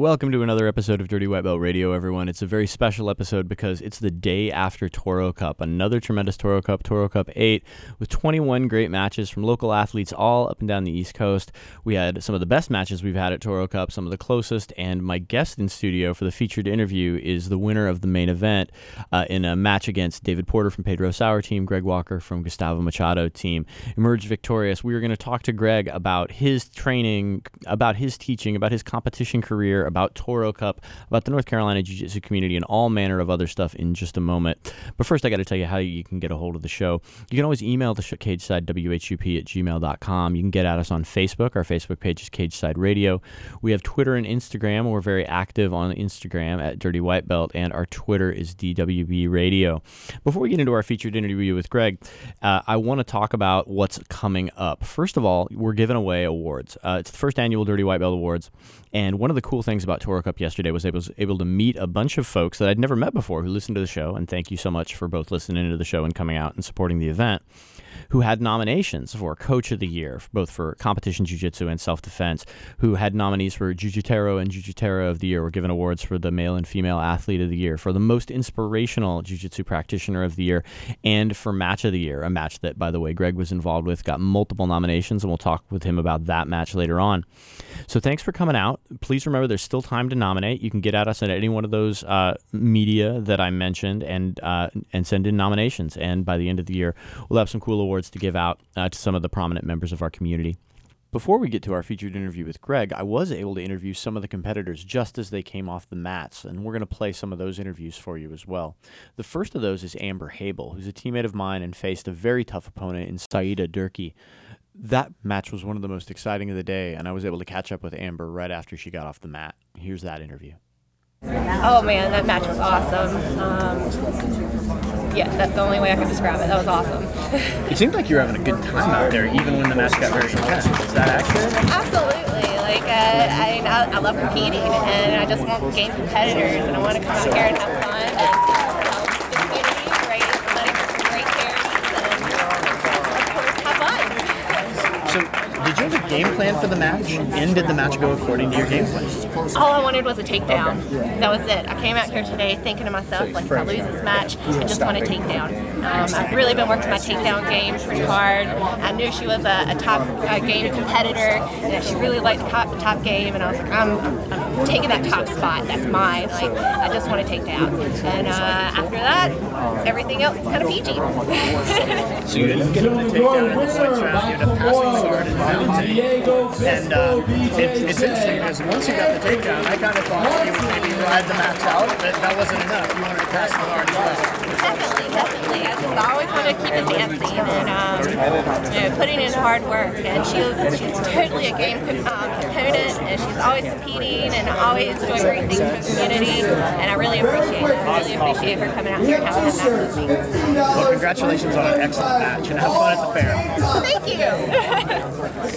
Welcome to another episode of Dirty White Belt Radio, everyone. It's a very special episode because it's the day after Toro Cup, another tremendous Toro Cup, Toro Cup 8, with 21 great matches from local athletes all up and down the East Coast. We had some of the best matches we've had at Toro Cup, some of the closest, and my guest in studio for the featured interview is the winner of the main event uh, in a match against David Porter from Pedro Sauer team, Greg Walker from Gustavo Machado team. Emerged victorious. We are going to talk to Greg about his training, about his teaching, about his competition career about Toro Cup, about the North Carolina Jiu Jitsu community, and all manner of other stuff in just a moment. But first, I got to tell you how you can get a hold of the show. You can always email the show, cageside, WHUP at gmail.com. You can get at us on Facebook. Our Facebook page is Cageside Radio. We have Twitter and Instagram. We're very active on Instagram at Dirty White Belt, and our Twitter is DWB Radio. Before we get into our featured interview with Greg, uh, I want to talk about what's coming up. First of all, we're giving away awards. Uh, it's the first annual Dirty White Belt Awards. And one of the cool things about Toro Cup yesterday was I was able to meet a bunch of folks that I'd never met before who listened to the show. And thank you so much for both listening to the show and coming out and supporting the event who had nominations for Coach of the Year, both for competition jiu-jitsu and self-defense, who had nominees for Jiu-Jiteiro and Jiu-Jiteira of the Year, were given awards for the male and female athlete of the year, for the most inspirational jiu-jitsu practitioner of the year, and for match of the year, a match that, by the way, Greg was involved with, got multiple nominations, and we'll talk with him about that match later on. So thanks for coming out. Please remember there's still time to nominate. You can get at us at any one of those uh, media that I mentioned and uh, and send in nominations. And by the end of the year, we'll have some cool awards to give out uh, to some of the prominent members of our community. Before we get to our featured interview with Greg, I was able to interview some of the competitors just as they came off the mats, and we're going to play some of those interviews for you as well. The first of those is Amber Habel, who's a teammate of mine and faced a very tough opponent in Saida Durkee. That match was one of the most exciting of the day, and I was able to catch up with Amber right after she got off the mat. Here's that interview. Oh man, that match was awesome. Um, yeah, that's the only way I can describe it. That was awesome. It seemed like you were having a good time out there, even when the match got very intense. Is that accurate? Absolutely. Like, uh, I, I, I love competing, and I just want to gain competitors, and I want to come out here and have fun. And, did you have a game plan for the match? And did the match go according to your game plan? All I wanted was a takedown. Okay. That was it. I came out here today thinking to myself, like, if I lose this match, I just want a takedown. Um, I've really been working my takedown game pretty hard. I knew she was a, a top a game competitor, and that she really liked the top, top game. And I was like, I'm, I'm, taking that top spot. That's mine. Like, I just want a takedown. And uh, after that, everything else is kind of peachy. so you didn't get the takedown in the. You passing 17. And uh, it, it's interesting because once he got the takedown, I kind of thought he would maybe ride the match out, but that wasn't enough. He wanted to pass the hard Definitely, definitely. I just always want to keep it dancing and um, you know, putting in hard work. And she was, she's totally a game um, component, and she's always competing and always doing great things for the community. And I really appreciate it. I really appreciate her coming out here and having that match. Well, congratulations on an excellent match, and have fun at the fair. Thank you.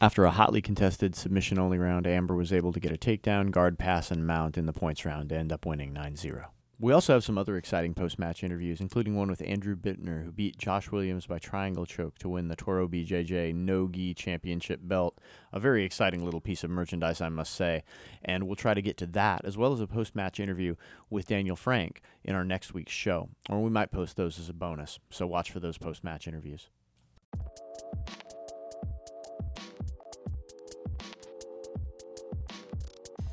After a hotly contested submission only round, Amber was able to get a takedown, guard pass, and mount in the points round to end up winning 9 0. We also have some other exciting post match interviews, including one with Andrew Bittner, who beat Josh Williams by triangle choke to win the Toro BJJ No Gi Championship belt. A very exciting little piece of merchandise, I must say. And we'll try to get to that, as well as a post match interview with Daniel Frank in our next week's show. Or we might post those as a bonus, so watch for those post match interviews.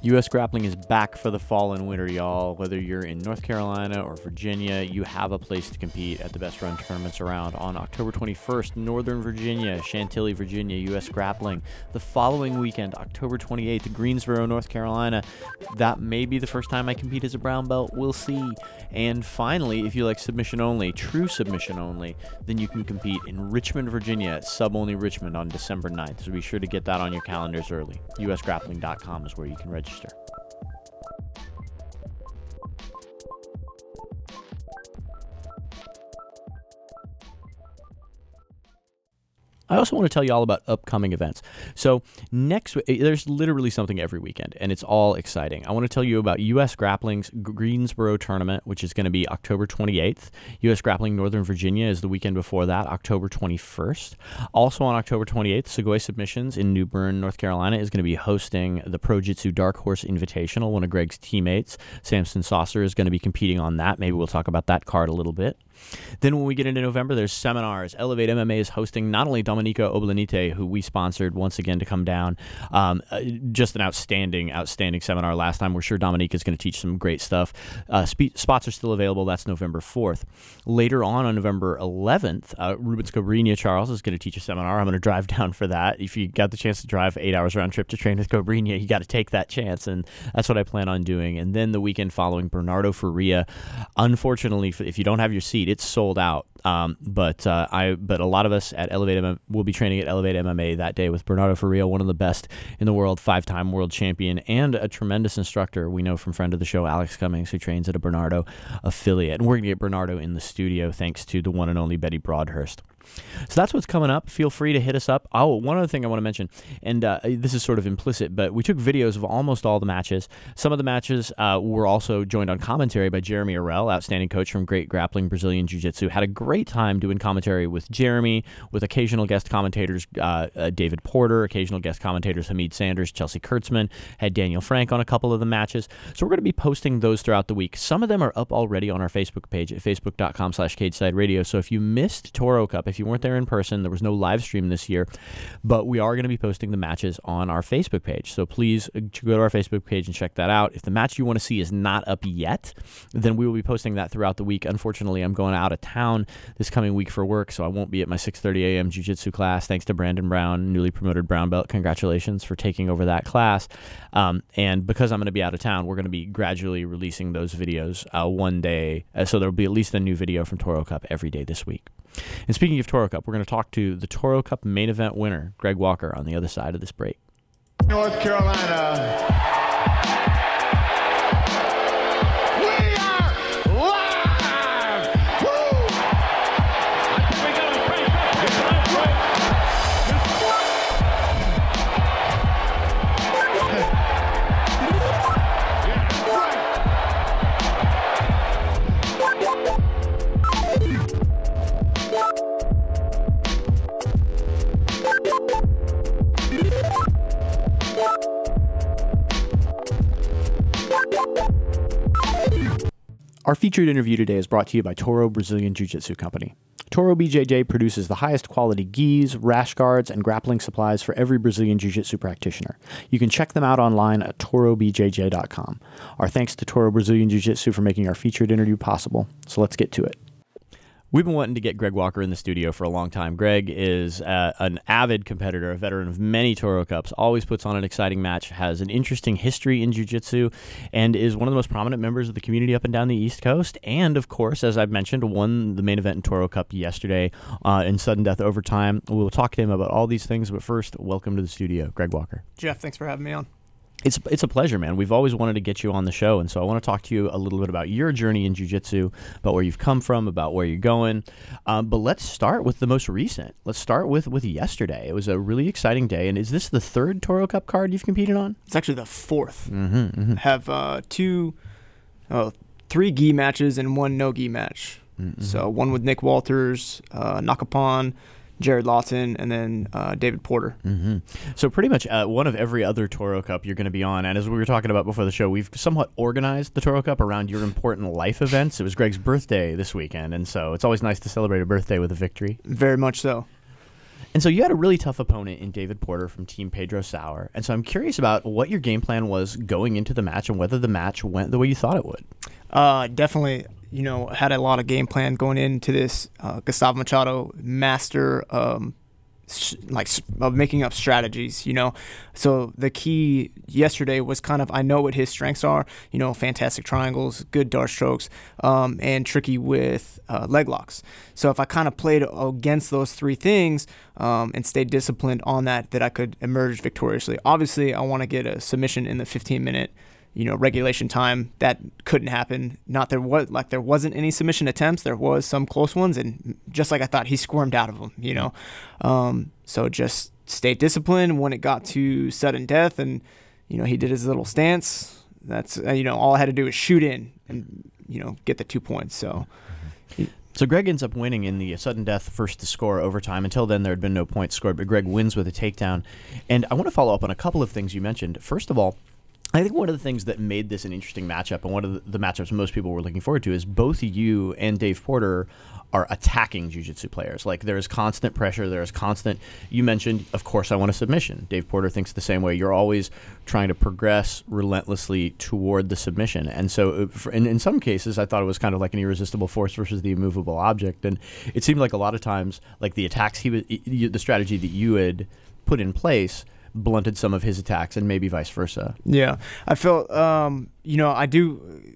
U.S. Grappling is back for the fall and winter, y'all. Whether you're in North Carolina or Virginia, you have a place to compete at the best run tournaments around. On October 21st, Northern Virginia, Chantilly, Virginia, U.S. Grappling. The following weekend, October 28th, Greensboro, North Carolina. That may be the first time I compete as a brown belt. We'll see. And finally, if you like submission only, true submission only, then you can compete in Richmond, Virginia at Sub Only Richmond on December 9th. So be sure to get that on your calendars early. USGrappling.com is where you can register register. I also want to tell you all about upcoming events. So, next eh, there's literally something every weekend, and it's all exciting. I want to tell you about U.S. Grappling's Greensboro tournament, which is going to be October 28th. U.S. Grappling Northern Virginia is the weekend before that, October 21st. Also on October 28th, Segoy Submissions in New Bern, North Carolina, is going to be hosting the Pro Jitsu Dark Horse Invitational. One of Greg's teammates, Samson Saucer, is going to be competing on that. Maybe we'll talk about that card a little bit. Then when we get into November, there's seminars. Elevate MMA is hosting not only Dominyka Obelenyte, who we sponsored once again to come down, um, uh, just an outstanding, outstanding seminar last time. We're sure Dominyka is going to teach some great stuff. Uh, spe- spots are still available. That's November 4th. Later on, on November 11th, uh, Rubens Cobrinha Charles is going to teach a seminar. I'm going to drive down for that. If you got the chance to drive eight hours round trip to train with Cobrinha, you got to take that chance, and that's what I plan on doing. And then the weekend following, Bernardo Faria. Unfortunately, if you don't have your seat, it's sold out. Um, but uh, I but a lot of us at Elevate MMA will be training at Elevate MMA that day with Bernardo Faria, one of the best in the world, five-time world champion, and a tremendous instructor. We know from friend of the show Alex Cummings, who trains at a Bernardo affiliate, and we're gonna get Bernardo in the studio thanks to the one and only Betty Broadhurst. So that's what's coming up. Feel free to hit us up. Oh, one other thing I want to mention, and uh, this is sort of implicit, but we took videos of almost all the matches. Some of the matches uh, were also joined on commentary by Jeremy Arell, outstanding coach from Great Grappling Brazilian Jiu Jitsu. Had a great time doing commentary with Jeremy, with occasional guest commentators uh, uh, David Porter, occasional guest commentators Hamid Sanders, Chelsea Kurtzman, had Daniel Frank on a couple of the matches. So we're going to be posting those throughout the week. Some of them are up already on our Facebook page at facebook.com slash cageside radio. So if you missed Toro Cup, if you weren't there in person. There was no live stream this year, but we are going to be posting the matches on our Facebook page. So please uh, go to our Facebook page and check that out. If the match you want to see is not up yet, then we will be posting that throughout the week. Unfortunately, I'm going out of town this coming week for work, so I won't be at my 6:30 a.m. jiu-jitsu class. Thanks to Brandon Brown, newly promoted brown belt. Congratulations for taking over that class. Um, and because I'm going to be out of town, we're going to be gradually releasing those videos uh, one day. Uh, so there'll be at least a new video from Toro Cup every day this week. And speaking of Toro Cup, we're going to talk to the Toro Cup main event winner, Greg Walker, on the other side of this break. North Carolina. Featured interview today is brought to you by Toro Brazilian Jiu Jitsu Company. Toro BJJ produces the highest quality gis, rash guards, and grappling supplies for every Brazilian Jiu Jitsu practitioner. You can check them out online at torobjj.com. Our thanks to Toro Brazilian Jiu Jitsu for making our featured interview possible. So let's get to it. We've been wanting to get Greg Walker in the studio for a long time. Greg is uh, an avid competitor, a veteran of many Toro Cups, always puts on an exciting match, has an interesting history in Jiu Jitsu, and is one of the most prominent members of the community up and down the East Coast. And of course, as I've mentioned, won the main event in Toro Cup yesterday uh, in sudden death overtime. We'll talk to him about all these things, but first, welcome to the studio, Greg Walker. Jeff, thanks for having me on. It's it's a pleasure, man. We've always wanted to get you on the show, and so I want to talk to you a little bit about your journey in jiu-jitsu, about where you've come from, about where you're going. Um, but let's start with the most recent. Let's start with with yesterday. It was a really exciting day, and is this the third Toro Cup card you've competed on? It's actually the 4th Mm-hmm, mm-hmm. Have uh, two, oh, three gi matches and one no gi match. Mm-hmm. So one with Nick Walters, uh, Nakapon, Jared Lawton, and then uh, David Porter. Mm-hmm. So pretty much uh, one of every other Toro Cup you're going to be on, and as we were talking about before the show, we've somewhat organized the Toro Cup around your important life events. It was Greg's birthday this weekend, and so it's always nice to celebrate a birthday with a victory. Very much so. And so you had a really tough opponent in David Porter from Team Pedro Sauer. And so I'm curious about what your game plan was going into the match and whether the match went the way you thought it would. Uh, definitely, you know, had a lot of game plan going into this. Uh, Gustavo Machado, master um, like of making up strategies, you know. So the key yesterday was kind of I know what his strengths are, you know, fantastic triangles, good D'Arce chokes, um, and tricky with uh, leg locks. So if I kind of played against those three things um, and stayed disciplined on that, that I could emerge victoriously. Obviously, I want to get a submission in the 15 minute you know regulation time that couldn't happen not there was like there wasn't any submission attempts there was some close ones and just like i thought he squirmed out of them you know um, so just stay disciplined when it got to sudden death and you know he did his little stance that's uh, you know all i had to do was shoot in and you know get the two points so So Greg ends up winning in the sudden death first to score overtime. Until then, there had been no points scored, but Greg wins with a takedown. And I want to follow up on a couple of things you mentioned. First of all, I think one of the things that made this an interesting matchup, and one of the, matchups most people were looking forward to, is both you and Dave Porter are attacking jiu-jitsu players. Like there is constant pressure, there is constant. You mentioned, of course, I want a submission. Dave Porter thinks the same way. You're always trying to progress relentlessly toward the submission, and so uh, in, in some cases, I thought it was kind of like an irresistible force versus the immovable object, and it seemed like a lot of times, like the attacks he was, the strategy that you had put in place blunted some of his attacks and maybe vice versa. Yeah, I felt, um, you know, I do.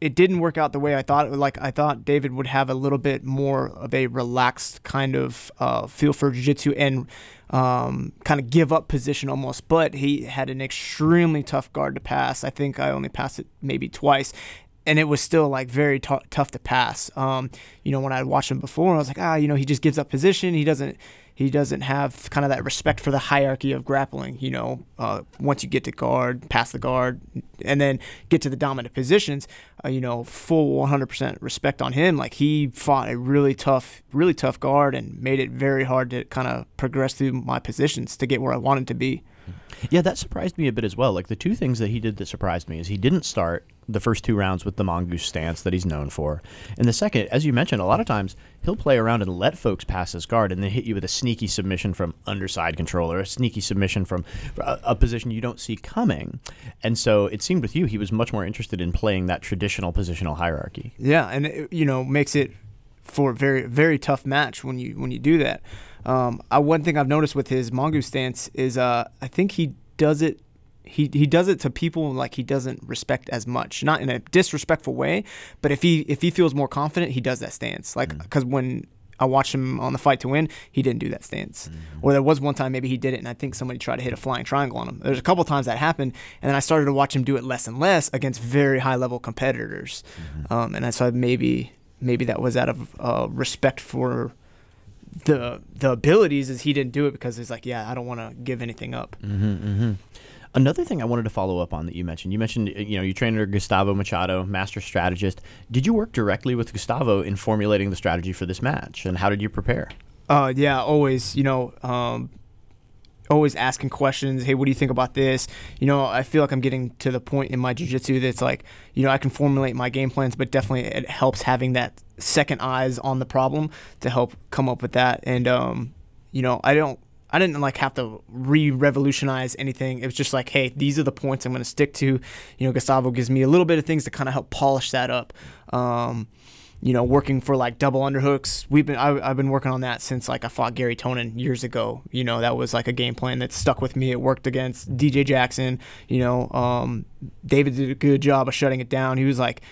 It didn't work out the way I thought. Like I thought David would have a little bit more of a relaxed kind of uh, feel for jiu-jitsu and um, kind of give up position almost. But he had an extremely tough guard to pass. I think I only passed it maybe twice. And it was still like very t- tough to pass. Um, you know, when I watched him before, I was like, ah, you know, he just gives up position. He doesn't he doesn't have kind of that respect for the hierarchy of grappling. You know, uh, once you get to guard, pass the guard, and then get to the dominant positions, uh, you know, full 100% respect on him. Like he fought a really tough, really tough guard and made it very hard to kind of progress through my positions to get where I wanted to be. Yeah, that surprised me a bit as well. Like the two things that he did that surprised me is he didn't start the first two rounds with the mongoose stance that he's known for. And the second, as you mentioned, a lot of times he'll play around and let folks pass his guard and then hit you with a sneaky submission from underside control or a sneaky submission from a, a position you don't see coming. And so it seemed with you, he was much more interested in playing that traditional positional hierarchy. Yeah, and it, you know makes it for a very very tough match when you when you do that. Um, I, one thing I've noticed with his mongoose stance is uh, I think he does it. He, he does it to people like he doesn't respect as much, not in a disrespectful way, but if he if he feels more confident, he does that stance. Like mm. because when I watched him on the fight to win, he didn't do that stance. Mm-hmm. Or there was one time maybe he did it, and I think somebody tried to hit a flying triangle on him. There's a couple times that happened, and then I started to watch him do it less and less against very high level competitors, mm-hmm. um, and I saw maybe maybe that was out of uh, respect for the the abilities, is he didn't do it because he's like, yeah, I don't want to give anything up. Mm-hmm, Another thing I wanted to follow up on that you mentioned, you mentioned uh, you know you trained under Gustavo Machado, master strategist. Did you work directly with Gustavo in formulating the strategy for this match, and how did you prepare? Uh, yeah, always, you know, um, always asking questions. Hey, what do you think about this? You know, I feel like I'm getting to the point in my jujitsu that's like, you know, I can formulate my game plans, but definitely it helps having that second eyes on the problem to help come up with that. And, um, you know, I don't, I didn't like have to re-revolutionize anything. It was just like, hey, these are the points I'm going to stick to. You know, Gustavo gives me a little bit of things to kind of help polish that up. Um, you know, working for like double underhooks. We've been I, I've been working on that since like I fought Garry Tonon years ago. You know, that was like a game plan that stuck with me. It worked against DJ Jackson. You know, um, David did a good job of shutting it down. He was like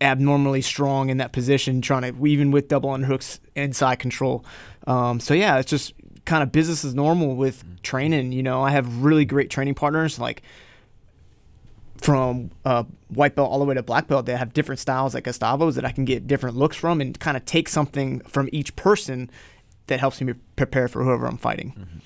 abnormally strong in that position, trying to even with double underhooks inside control. Um, so yeah, it's just kind of business as normal with training. You know, I have really great training partners like from uh, white belt all the way to black belt. They have different styles like Gustavo's that I can get different looks from and kind of take something from each person that helps me prepare for whoever I'm fighting.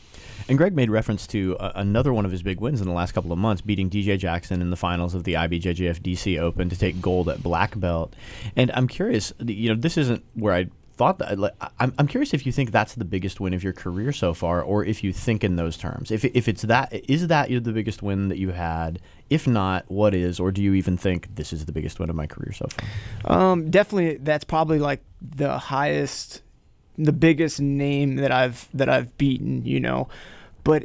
And Greg made reference to uh, another one of his big wins in the last couple of months, beating DJ Jackson in the finals of the IBJJF DC Open to take gold at black belt. And I'm curious, you know, this isn't where I thought that. Like, I'm, I'm curious if you think that's the biggest win of your career so far, or if you think in those terms. If, if it's that, is that the biggest win that you had? If not, what is, or do you even think this is the biggest win of my career so far? Um, definitely, that's probably like the highest the biggest name that I've that I've beaten, you know. But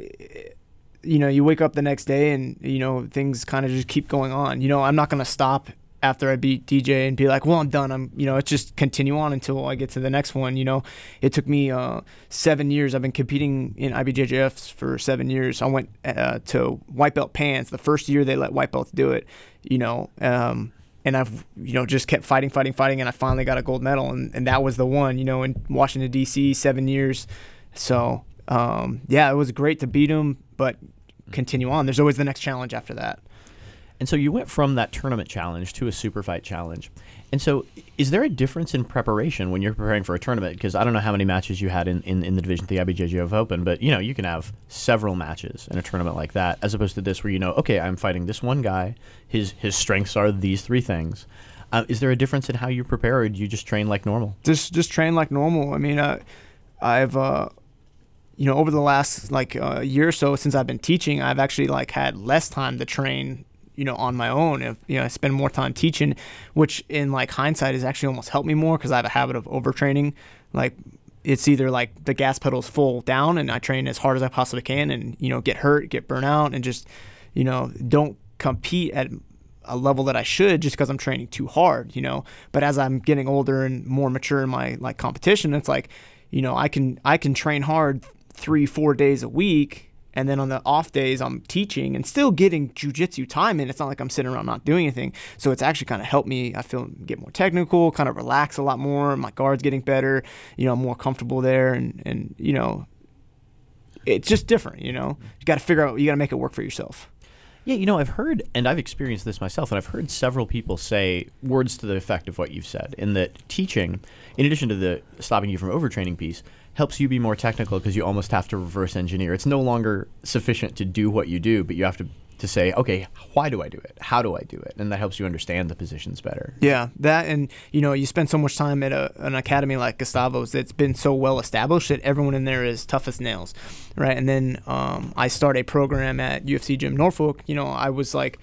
you know, you wake up the next day and you know things kind of just keep going on. You know, I'm not gonna stop after I beat DJ and be like, well, I'm done. I'm, you know, it's just continue on until I get to the next one. You know, it took me uh, seven years. I've been competing in IBJJFs for seven years. I went uh, to white belt pants the first year they let white belts do it. You know, um, and I've you know just kept fighting, fighting, fighting, and I finally got a gold medal, and, and that was the one. You know, in Washington D.C. seven years. So um, yeah, it was great to beat him, but continue on. There's always the next challenge after that. And so you went from that tournament challenge to a super fight challenge. And so is there a difference in preparation when you're preparing for a tournament? Because I don't know how many matches you had in, in, in the division the IBJJF Open, but you know, you can have several matches in a tournament like that, as opposed to this where you know, okay, I'm fighting this one guy, his his strengths are these three things. Uh, is there a difference in how you prepare or do you just train like normal? Just just train like normal. I mean, uh, I've uh, you know, over the last like uh, year or so since I've been teaching, I've actually like had less time to train you know on my own if you know I spend more time teaching which in like hindsight has actually almost helped me more because I have a habit of overtraining. Like it's either like the gas pedal's full down and I train as hard as I possibly can and you know get hurt get burnt out and just you know don't compete at a level that I should just because I'm training too hard you know? But as I'm getting older and more mature in my like competition it's like you know I can I can train hard three four days a week and then on the off days I'm teaching and still getting jujitsu time in. It's not like I'm sitting around not doing anything. So it's actually kind of helped me. I feel get more technical, kind of relax a lot more. My guard's getting better. You know, I'm more comfortable there, and and you know, it's just different. You know, you got to figure out. You got to make it work for yourself. Yeah, you know, I've heard, and I've experienced this myself, and I've heard several people say words to the effect of what you've said, in that teaching, in addition to the stopping you from overtraining piece, helps you be more technical because you almost have to reverse engineer. It's no longer sufficient to do what you do, but you have to to say, okay, why do I do it? How do I do it? And that helps you understand the positions better. Yeah, that and you know you spend so much time at a, an academy like Gustavo's that's been so well established that everyone in there is tough as nails, right? And then um, I start a program at UFC Gym Norfolk. You know, I was like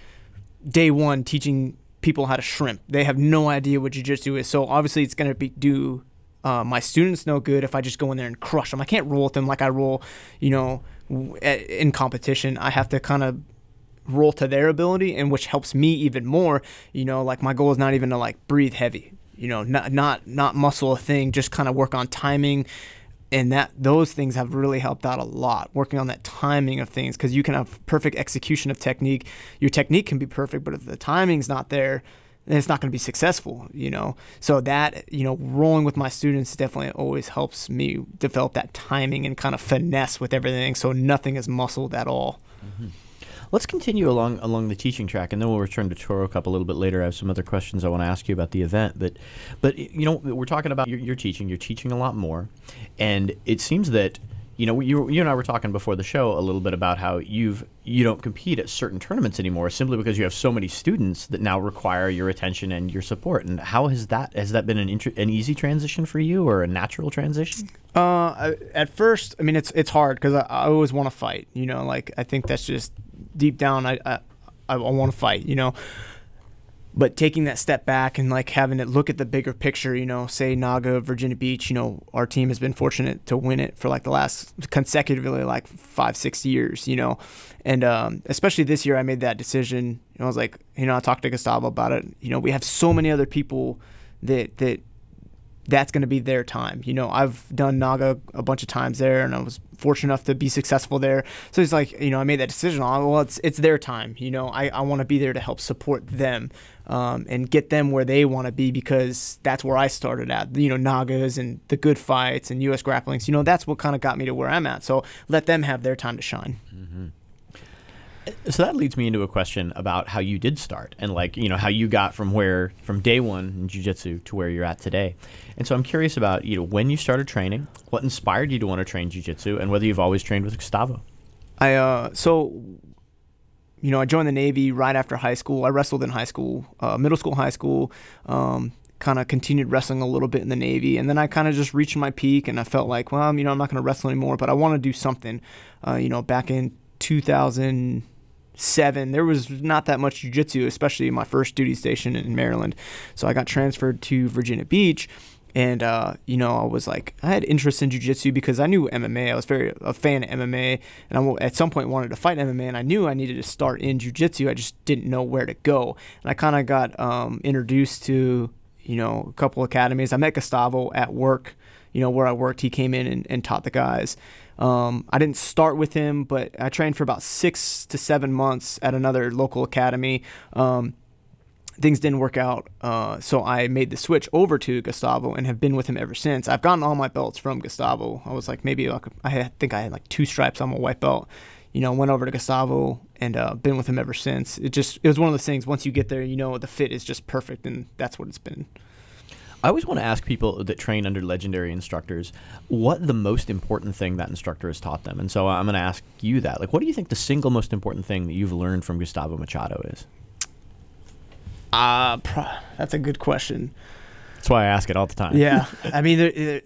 day one teaching people how to shrimp. They have no idea what jiu-jitsu is, so obviously it's gonna be do uh, my students no good if I just go in there and crush them. I can't roll with them like I roll, you know, in competition. I have to kind of roll to their ability, and which helps me even more. You know, like my goal is not even to like breathe heavy. You know, not not not muscle a thing. Just kind of work on timing, and that those things have really helped out a lot. Working on that timing of things because you can have perfect execution of technique. Your technique can be perfect, but if the timing's not there, then it's not going to be successful, you know. So that, you know, rolling with my students definitely always helps me develop that timing and kind of finesse with everything so nothing is muscled at all. Mm-hmm. Let's continue along along the teaching track, and then we'll return to Toro Cup a little bit later. I have some other questions I want to ask you about the event, but but you know we're talking about your teaching. You're teaching a lot more, and it seems that you know, you, you and I were talking before the show a little bit about how you've you don't compete at certain tournaments anymore simply because you have so many students that now require your attention and your support. And how has that has that been an an easy transition for you or a natural transition? Uh, at first, I mean, it's it's hard because I, I always want to fight. You know, like I think that's just deep down. I I, I want to fight. You know, but taking that step back and like having it look at the bigger picture, you know, say Naga, Virginia Beach, you know, our team has been fortunate to win it for like the last consecutively like five, six years, you know, and um, especially this year, I made that decision. You know, I was like, you know, I talked to Gustavo about it. You know, we have so many other people that that that's going to be their time. You know, I've done Naga a bunch of times there, and I was fortunate enough to be successful there. So it's like, you know, I made that decision. Well, it's it's their time. You know, I, I want to be there to help support them um, and get them where they want to be because that's where I started at. You know, Nagas and the good fights and U.S. grapplings. You know, that's what kind of got me to where I'm at. So let them have their time to shine. Mm-hmm. So that leads me into a question about how you did start and like, you know, how you got from where from day 1 in jiu-jitsu to where you're at today. And so I'm curious about, you know, when you started training, what inspired you to want to train jiu-jitsu and whether you've always trained with Gustavo. I uh so you know, I joined the Navy right after high school. I wrestled in high school, uh, middle school, high school. Um, kind of continued wrestling a little bit in the Navy, and then I kind of just reached my peak, and I felt like, well, you know, I'm not going to wrestle anymore, but I want to do something. Uh, you know, back in 2007, there was not that much jujitsu, especially in my first duty station in Maryland. So I got transferred to Virginia Beach. And uh, you know I was like I had interest in jujitsu because I knew MMA. I was very a fan of MMA, and I at some point wanted to fight MMA, and I knew I needed to start in jujitsu. I just didn't know where to go, and I kind of got um, introduced to you know a couple academies. I met Gustavo at work, you know where I worked. He came in and, and taught the guys. Um, I didn't start with him, but I trained for about six to seven months at another local academy. Um, things didn't work out, uh, so I made the switch over to Gustavo and have been with him ever since. I've gotten all my belts from Gustavo. I was like maybe like I think I had like two stripes on my white belt. You know, went over to Gustavo and uh, been with him ever since. It just it was one of those things. Once you get there, you know the fit is just perfect, and that's what it's been. I always want to ask people that train under legendary instructors what the most important thing that instructor has taught them. And so I'm going to ask you that. Like, what do you think the single most important thing that you've learned from Gustavo Machado is? Uh, pro- that's a good question. That's why I ask it all the time. Yeah, I mean, there, there,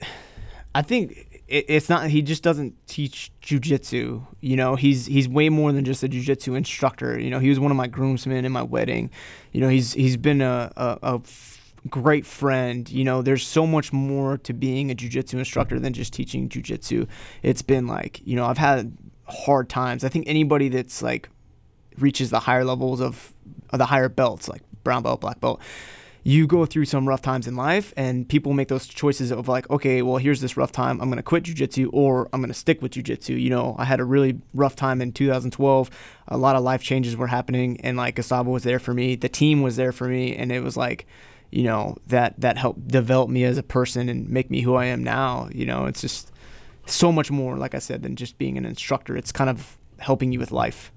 I think it, it's not. He just doesn't teach jujitsu. You know, he's he's way more than just a jujitsu instructor. You know, he was one of my groomsmen in my wedding. You know, he's he's been a, a, a f- great friend. You know, there's so much more to being a jujitsu instructor than just teaching jujitsu. It's been like, you know, I've had hard times. I think anybody that's like reaches the higher levels of, of the higher belts, like brown belt, black belt, you go through some rough times in life and people make those choices of like, okay, well, here's this rough time. I'm going to quit jujitsu or I'm going to stick with jujitsu. You know, I had a really rough time in 2012. A lot of life changes were happening and like Gustavo was there for me. The team was there for me. And it was like, you know, that, that helped develop me as a person and make me who I am now. You know, it's just so much more, like I said, than just being an instructor. It's kind of helping you with life.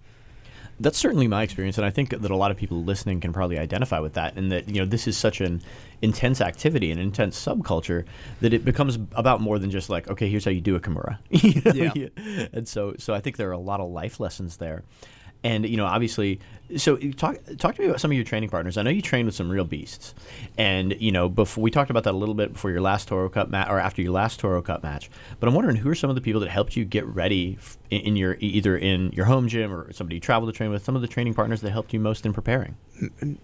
That's certainly my experience, and I think that a lot of people listening can probably identify with that. And that you know, this is such an intense activity, an intense subculture, that it becomes about more than just like, okay, here's how you do a kimura. you know? Yeah. And so, so I think there are a lot of life lessons there. And you know, obviously, so talk talk to me about some of your training partners. I know you trained with some real beasts, and you know, before we talked about that a little bit before your last Toro Cup match or after your last Toro Cup match. But I'm wondering who are some of the people that helped you get ready f- in, your either in your home gym or somebody you travel to train with. Some of the training partners that helped you most in preparing.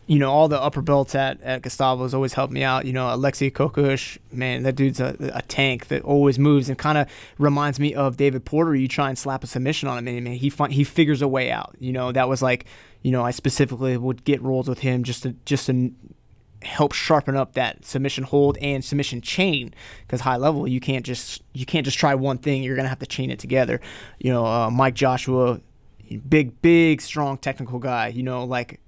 you know, all the upper belts at, at Gustavo's always helped me out. You know, Alexei Kokush, man, that dude's a, a tank that always moves and kind of reminds me of David Porter. You try and slap a submission on him, and man, he he figures a way out. You know, that was like, you know, I specifically would get rolls with him just to just to help sharpen up that submission hold and submission chain because high level you can't just you can't just try one thing you're gonna have to chain it together you know uh, mike joshua big big strong technical guy you know like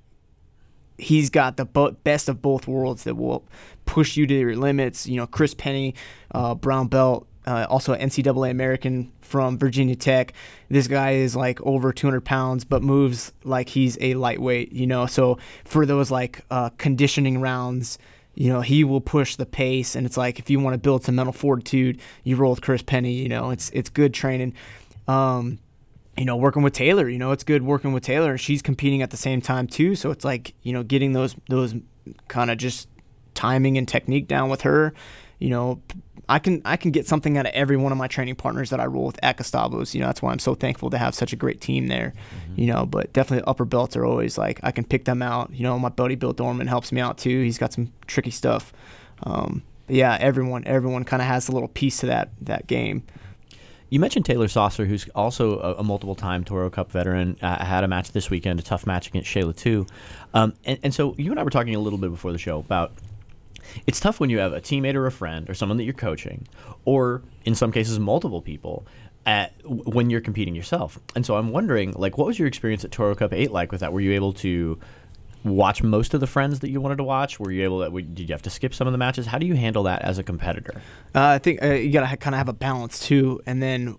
he's got the best of both worlds that will push you to your limits. You know, Chris Penny, uh, brown belt, uh, also an NCAA American from Virginia Tech. This guy is like over 200 pounds, but moves like he's a lightweight. You know, so for those like uh, conditioning rounds. You know, he will push the pace, and it's like if you want to build some mental fortitude, you roll with Chris Penny. You know, it's it's good training. Um, you know, working with Taylor, you know, it's good working with Taylor. She's competing at the same time too, so it's like you know, getting those those kind of just timing and technique down with her. You know, I can I can get something out of every one of my training partners that I roll with at Gustavo's. You know, that's why I'm so thankful to have such a great team there. You know, but definitely upper belts are always like I can pick them out. You know, my buddy Bill Dorman helps me out too. He's got some tricky stuff. Um, yeah, everyone everyone kind of has a little piece to that that game. You mentioned Taylor Saucer, who's also a, a multiple-time Toro Cup veteran. Uh, had a match this weekend, a tough match against Shayla too. Um, and, and so you and I were talking a little bit before the show about it's tough when you have a teammate or a friend or someone that you're coaching, or in some cases multiple people. At, when you're competing yourself, and so I'm wondering, like, what was your experience at Toro Cup Eight like with that? Were you able to watch most of the friends that you wanted to watch? Were you able to? Did you have to skip some of the matches? How do you handle that as a competitor? Uh, I think uh, you gotta kind of have a balance too, and then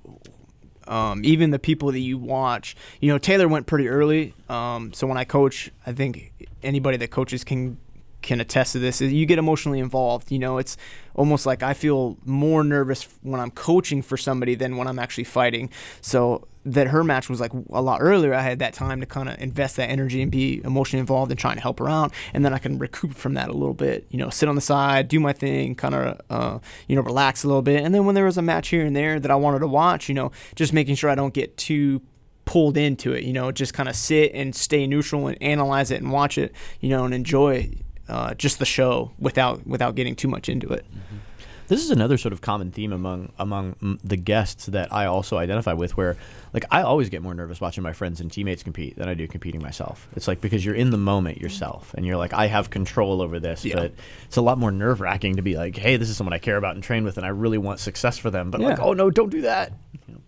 um, even the people that you watch. You know, Taylor went pretty early, um, so when I coach, I think anybody that coaches can can attest to this. is You get emotionally involved. You know, it's almost like I feel more nervous when I'm coaching for somebody than when I'm actually fighting. So that her match was like a lot earlier. I had that time to kind of invest that energy and be emotionally involved and trying to help her out, and then I can recoup from that a little bit. You know, sit on the side, do my thing, kind of uh, you know relax a little bit, and then when there was a match here and there that I wanted to watch, you know, just making sure I don't get too pulled into it. You know, just kind of sit and stay neutral and analyze it and watch it. You know, and enjoy uh, just the show without without getting too much into it. this is another sort of common theme among among the guests that I also identify with, where like I always get more nervous watching my friends and teammates compete than I do competing myself. It's like because you're in the moment yourself, and you're like, I have control over this, Yeah. but it's a lot more nerve wracking to be like, hey, this is someone I care about and train with, and I really want success for them, but like, oh no, don't do that. You know.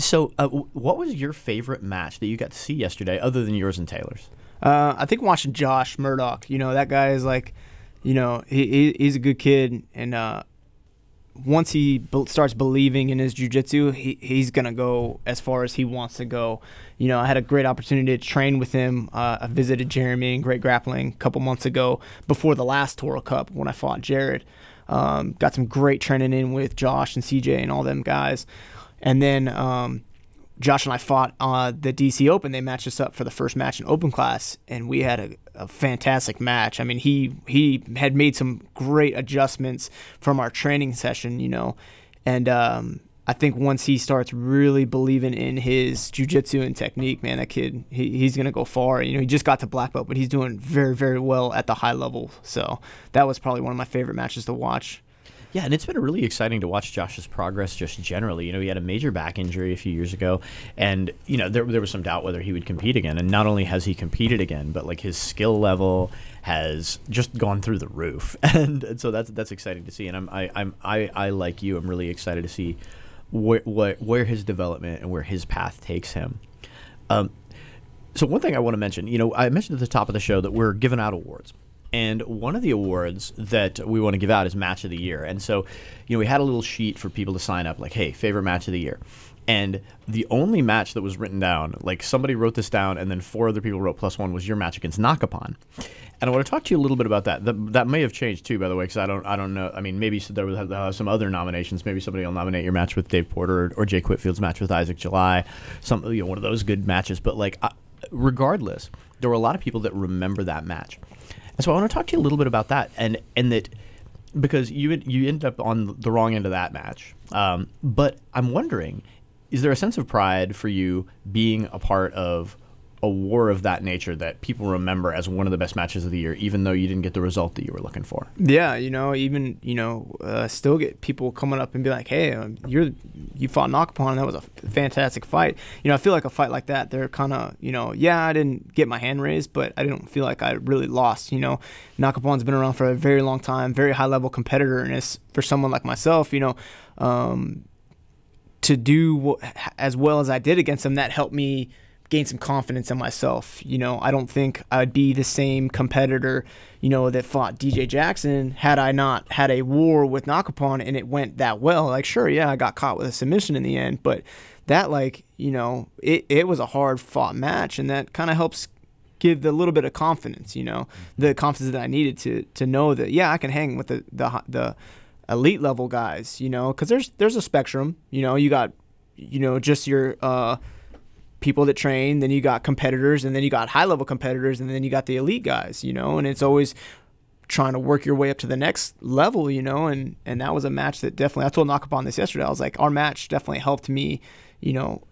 So, uh, what was your favorite match that you got to see yesterday, other than yours and Taylor's? Uh, I think watching Josh Murdoch, you know, that guy is like, you know, he, he he's a good kid, and uh, once he be- starts believing in his jujitsu, he he's gonna go as far as he wants to go. You know, I had a great opportunity to train with him. Uh, I visited Jeremy and Great Grappling a couple months ago before the last Toro Cup when I fought Jared. Um, got some great training in with Josh and CJ and all them guys, and then. Um, Josh and I fought uh, the DC Open. They matched us up for the first match in open class, and we had a, a fantastic match. I mean, he he had made some great adjustments from our training session, you know, and um, I think once he starts really believing in his jujitsu and technique, man, that kid he, he's gonna go far. You know, he just got to black belt, but he's doing very very well at the high level. So that was probably one of my favorite matches to watch. Yeah, and it's been really exciting to watch Josh's progress just generally. You know, he had a major back injury a few years ago, and you know there there was some doubt whether he would compete again. And not only has he competed again, but like his skill level has just gone through the roof, and, and so that's that's exciting to see. And I'm I, I'm I, I like you. I'm really excited to see where where, where his development and where his path takes him. Um, so one thing I want to mention, you know, I mentioned at the top of the show that we're giving out awards. And one of the awards that we want to give out is match of the year. And so, you know, we had a little sheet for people to sign up like, "Hey, favorite match of the year." And the only match that was written down, like somebody wrote this down and then four other people wrote plus 1 was your match against Nakapon. And I want to talk to you a little bit about that. That, that may have changed too, by the way, because I don't, I don't know. I mean, maybe there was uh, some other nominations. Maybe somebody will nominate your match with Dave Porter or, or Jay Whitfield's match with Isaac July. Some, you know, one of those good matches. But like, regardless, there were a lot of people that remember that match. So I want to talk to you a little bit about that, and and that because you you ended up on the wrong end of that match. Um, but I'm wondering, is there a sense of pride for you being a part of a war of that nature that people remember as one of the best matches of the year, even though you didn't get the result that you were looking for? Yeah, you know, even you know, uh, still get people coming up and be like, "Hey, um, you're you fought Nakapon. And that was a fantastic fight." You know, I feel like a fight like that, they're kind of, you know, yeah, I didn't get my hand raised, but I didn't feel like I really lost. You know, Nakapon's been around for a very long time, very high level competitor, and it's for someone like myself, you know, um, to do as well as I did against him, that helped me gain some confidence in myself. You know, I don't think I'd be the same competitor, you know, that fought DJ Jackson had I not had a war with Nakapon and it went that well. Like, sure, yeah, I got caught with a submission in the end, but that, like, you know, it, it was a hard fought match and that kind of helps give the little bit of confidence, you know, the confidence that I needed to to know that yeah, I can hang with the the the elite level guys, you know, because there's there's a spectrum, you know, you got you know just your uh people that train, then you got competitors, and then you got high level competitors, and then you got the elite guys, you know, and it's always trying to work your way up to the next level, you know, and and that was a match that definitely I told Nakapon this yesterday. I was like, our match definitely helped me, you know,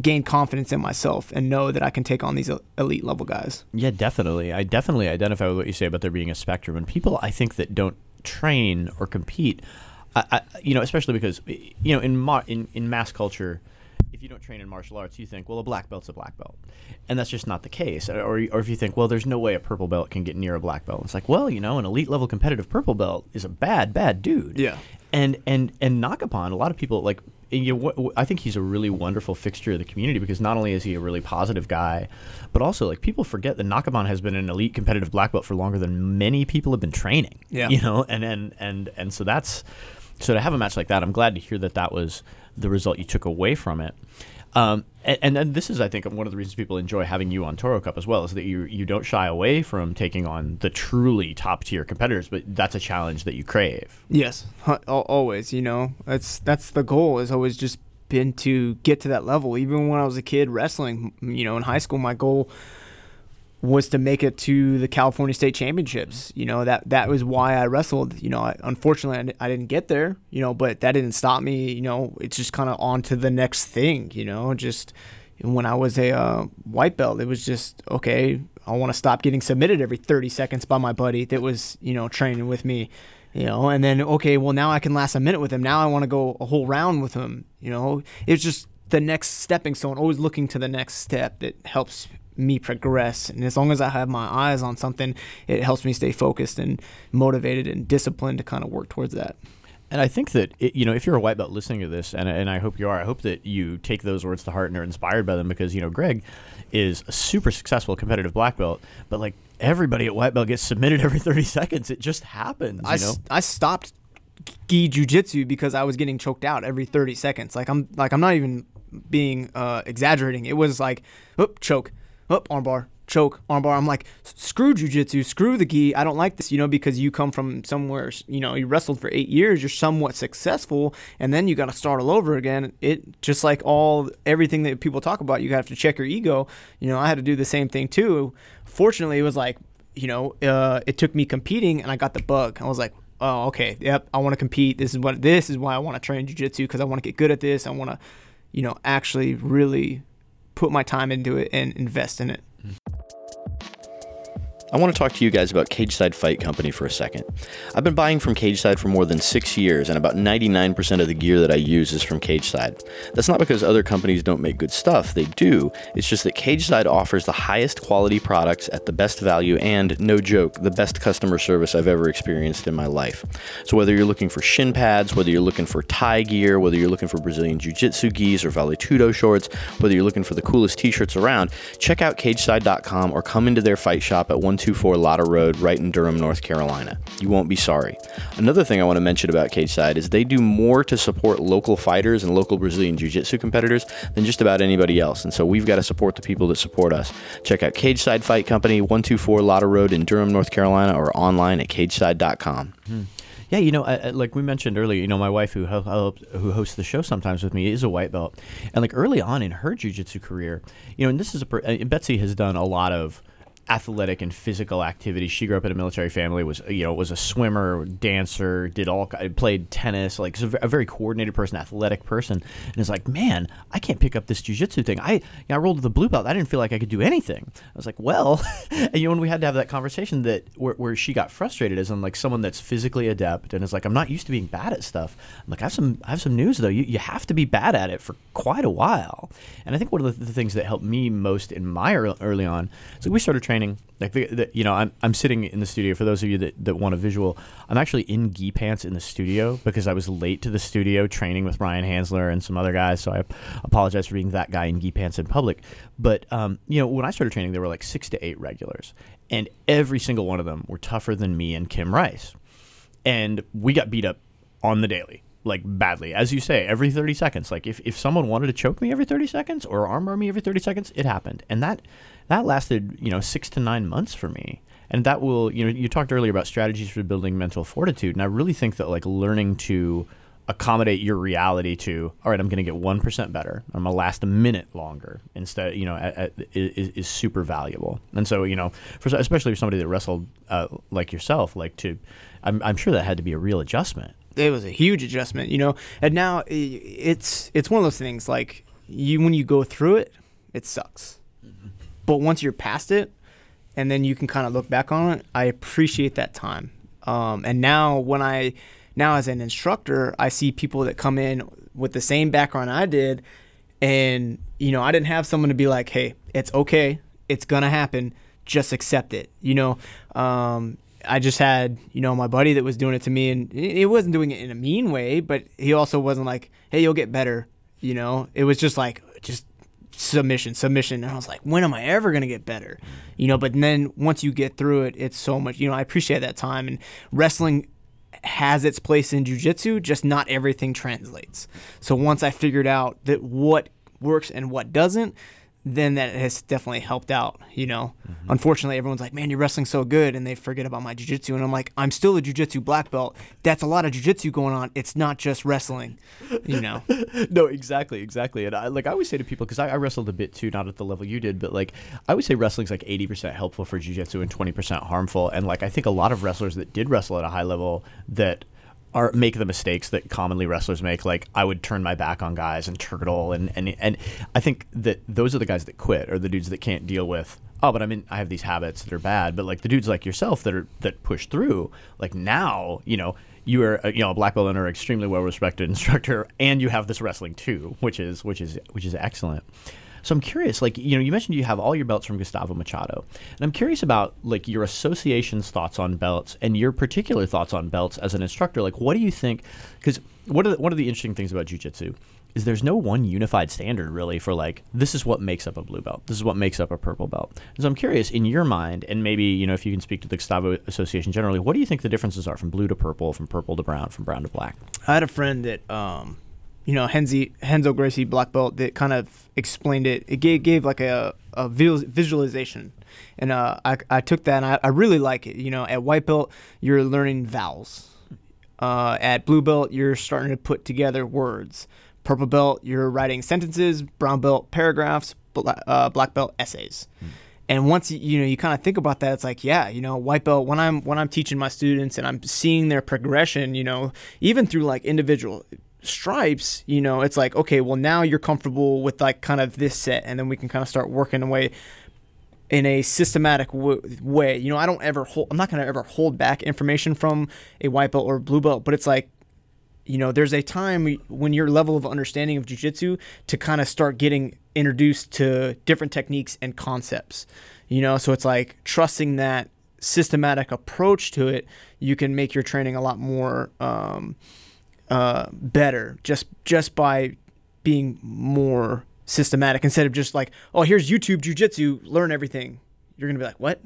gain confidence in myself and know that I can take on these elite level guys. Yeah, definitely. I definitely identify with what you say about there being a spectrum, and people I think that don't train or compete, I, I, you know, especially because you know in ma- in in mass culture, you don't train in martial arts, you think, well, a black belt's a black belt, and that's just not the case. Or or if you think, well, there's no way a purple belt can get near a black belt, it's like, well, you know, an elite level competitive purple belt is a bad bad dude. Yeah. And and and Nakapon, a lot of people like you know, wh- wh- I think he's a really wonderful fixture of the community because not only is he a really positive guy, but also like people forget that Nakapon has been an elite competitive black belt for longer than many people have been training. Yeah. you know, and and and and so that's so to have a match like that. I'm glad to hear that that was the result you took away from it. Um, and, and then this is, I think, one of the reasons people enjoy having you on Toro Cup as well, is that you you don't shy away from taking on the truly top tier competitors, but that's a challenge that you crave. Yes, always. You know, that's that's the goal. Has always just been to get to that level. Even when I was a kid wrestling, you know, in high school, my goal was to make it to the California State Championships. You know, that that was why I wrestled. You know, I, unfortunately, I, I didn't get there. You know, but that didn't stop me. You know, it's just kind of on to the next thing. You know, just when I was a uh, white belt, it was just okay. I want to stop getting submitted every 30 seconds by my buddy that was, you know, training with me. you know, and then okay, well now I can last a minute with him. Now I want to go a whole round with him. You know, it's just the next stepping stone. Always looking to the next step that helps me progress. And as long as I have my eyes on something, it helps me stay focused and motivated and disciplined to kind of work towards that. And I think that it, you know, if you're a white belt listening to this, and and I hope you are, I hope that you take those words to heart and are inspired by them because you know Greg is a super successful competitive black belt, but like everybody at white belt gets submitted every 30 seconds. It just happens. I, you know? s- I stopped gi jujitsu because I was getting choked out every 30 seconds. Like I'm like I'm not even being uh, exaggerating. It was like, oop, choke, oop, armbar, choke, armbar. I'm like, screw jujitsu, screw the gi. I don't like this, you know, because you come from somewhere, you know, you wrestled for eight years, you're somewhat successful, and then you got to start all over again. It just like all everything that people talk about, you have to check your ego. You know, I had to do the same thing too. Fortunately, it was like, you know, uh, it took me competing, and I got the bug. I was like, oh, okay, yep, I want to compete. This is what this is why I want to train jujitsu because I want to get good at this. I want to, you know, actually really put my time into it and invest in it. I want to talk to you guys about Cageside Fight Company for a second. I've been buying from Cageside for more than six years, and about 99% of the gear that I use is from Cageside. That's not because other companies don't make good stuff, they do. It's just that Cageside offers the highest quality products at the best value and, no joke, the best customer service I've ever experienced in my life. So whether you're looking for shin pads, whether you're looking for tie gear, whether you're looking for Brazilian Jiu Jitsu gis or Vale Tudo shorts, whether you're looking for the coolest t shirts around, check out cageside.com or come into their fight shop at 124 Lotta Road right in Durham, North Carolina. You won't be sorry. Another thing I want to mention about Cageside is they do more to support local fighters and local Brazilian Jiu Jitsu competitors than just about anybody else. And so we've got to support the people that support us. Check out Cageside Fight Company, 124 Lotta Road in Durham, North Carolina, or online at cageside.com. Yeah, you know, I, like we mentioned earlier, you know, my wife who hel- help, who hosts the show sometimes with me is a white belt, and like early on in her jujitsu career, you know, and this is a per- uh, Betsy has done a lot of athletic and physical activities. She grew up in a military family, was you know was a swimmer, dancer, did all played tennis, like a very coordinated person, athletic person, and it's like, man, I can't pick up this jujitsu thing. I you know, I rolled the blue belt. I didn't feel like I could do anything. I was like, well, and you know, when we had to have that conversation that where, where she got frustrated as I'm like someone that's physically adept and is like, I'm not used to being bad at stuff. I'm like, I have some I have some news though. You you have to be bad at it for quite a while. And I think one of the, the things that helped me most in my early, on, so we started training. Like the, the, you know, I'm, I'm sitting in the studio. For those of you that, that want a visual, I'm actually in gi pants in the studio because I was late to the studio training with Ryan Hansler and some other guys. So I apologize for being that guy in gi pants in public. But um, you know, when I started training, there were like six to eight regulars, and every single one of them were tougher than me and Kim Rice and we got beat up on the daily like badly as you say every 30 seconds like if, if someone wanted to choke me every 30 seconds or armbar me every 30 seconds it happened and that that lasted you know six to nine months for me and that will you know you talked earlier about strategies for building mental fortitude and i really think that like learning to accommodate your reality to all right i'm going to get 1% better i'm going to last a minute longer instead you know at, at, is, is super valuable and so you know for especially for somebody that wrestled uh, like yourself like to I'm, I'm sure that had to be a real adjustment it was a huge adjustment, you know. And now it's it's one of those things like you when you go through it, it sucks. But once you're past it, and then you can kind of look back on it, I appreciate that time. Um, and now when I now as an instructor, I see people that come in with the same background I did, and you know I didn't have someone to be like, hey, it's okay, it's gonna happen, just accept it. You know, um, I just had, you know, my buddy that was doing it to me, and he wasn't doing it in a mean way, but he also wasn't like, "Hey, you'll get better." You know, it was just like, just submission, submission, and I was like, "When am I ever gonna get better?" You know, but then once you get through it, it's so much. You know, I appreciate that time, and wrestling has its place in jujitsu, just not everything translates. So once I figured out that what works and what doesn't, then that has definitely helped out, you know. Mm-hmm. Unfortunately, everyone's like, "Man, you're wrestling so good," and they forget about my jujitsu, and I'm like, "I'm still a jujitsu black belt. That's a lot of jujitsu going on. It's not just wrestling, you know." no, exactly, exactly. And I, like I always say to people, because I, I wrestled a bit too, not at the level you did, but like I always say wrestling's like eighty percent helpful for jujitsu and twenty percent harmful. And like I think a lot of wrestlers that did wrestle at a high level that are make the mistakes that commonly wrestlers make. Like I would turn my back on guys and turtle, and and and I think that those are the guys that quit, or the dudes that can't deal with oh, but I mean, I have these habits that are bad. But like the dudes like yourself that are that push through, like now, you know, you are you know a black belt and are extremely well respected instructor, and you have this wrestling too, which is which is which is excellent. So I'm curious, like you know, you mentioned you have all your belts from Gustavo Machado, and I'm curious about like your association's thoughts on belts and your particular thoughts on belts as an instructor. Like, what do you think? Because one of the, one of the interesting things about jujitsu is there's no one unified standard really for like this is what makes up a blue belt, this is what makes up a purple belt. And so I'm curious, in your mind, and maybe you know if you can speak to the Gustavo Association generally, what do you think the differences are from blue to purple, from purple to brown, from brown to black? I had a friend that, um, you know, Henzi, Renzo Gracie black belt that kind of explained it. It gave, gave like a, a visualization. And uh, I, I took that and I, I really like it. You know, at white belt, you're learning vowels. Uh, at blue belt, you're starting to put together words. Purple belt, you're writing sentences. Brown belt, paragraphs. Bla- uh, black belt, essays. And once you, you know you kind of think about that, it's like yeah, you know, white belt. When I'm when I'm teaching my students and I'm seeing their progression, you know, even through like individual stripes, you know, it's like okay, well now you're comfortable with like kind of this set, and then we can kind of start working away in a systematic w- way. You know, I don't ever hold. I'm not gonna ever hold back information from a white belt or blue belt, but it's like you know, there's a time when your level of understanding of jujitsu to kind of start getting introduced to different techniques and concepts. You know, so it's like trusting that systematic approach to it. You can make your training a lot more um, uh, better just just by being more systematic instead of just like, oh, here's YouTube jujitsu, learn everything. You're gonna be like, what?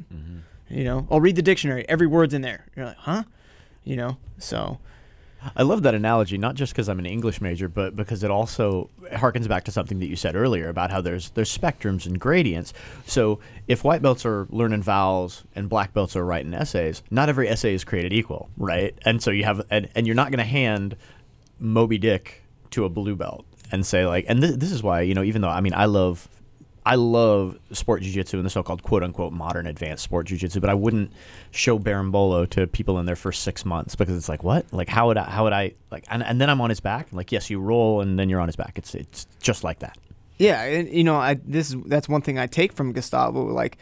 You know, I'll read the dictionary. Every word's in there. You're like, huh? You know, so. I love that analogy, not just because I'm an English major, but because it also harkens back to something that you said earlier about how there's there's spectrums and gradients. So if white belts are learning vowels and black belts are writing essays, not every essay is created equal, right? And so you have and, and you're not going to hand Moby Dick to a blue belt and say like, and this, this is why you know even though I mean I love I love sport jiu-jitsu and the so-called quote-unquote modern advanced sport jiu-jitsu, but I wouldn't show Berimbolo to people in their first six months because it's like, what? Like, how would I? How would I? Like, and, and then I'm on his back. Like, yes, you roll, and then you're on his back. It's it's just like that. Yeah, and you know, I this is that's one thing I take from Gustavo. Like,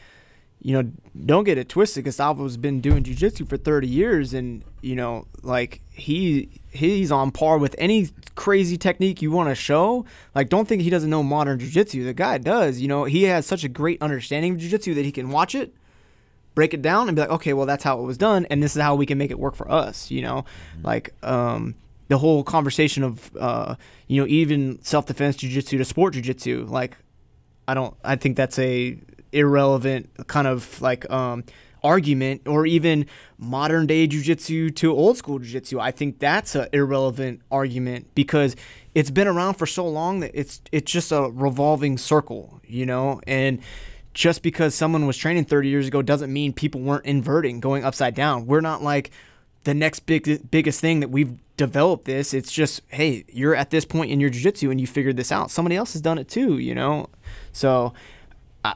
you know, don't get it twisted. Gustavo's been doing jujitsu for 30 years, and you know, like he he's on par with any crazy technique you want to show. Like, don't think he doesn't know modern jujitsu. The guy does. You know, he has such a great understanding of jujitsu that he can watch it, break it down, and be like, okay, well, that's how it was done, and this is how we can make it work for us. You know, like um, the whole conversation of uh, you know even self defense jujitsu to sport jujitsu. Like, I don't. I think that's a irrelevant kind of like um, argument, or even modern day jujitsu to old school jujitsu. I think that's an irrelevant argument because it's been around for so long that it's it's just a revolving circle, you know, and just because someone was training 30 years ago doesn't mean people weren't inverting, going upside down. We're not like the next big biggest thing that we've developed this. It's just, hey, you're at this point in your jiu-jitsu and you figured this out. Somebody else has done it too, you know? So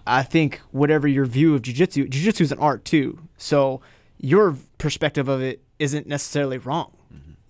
I, think whatever your view of jiu-jitsu, jiu-jitsu is an art too. So your perspective of it isn't necessarily wrong.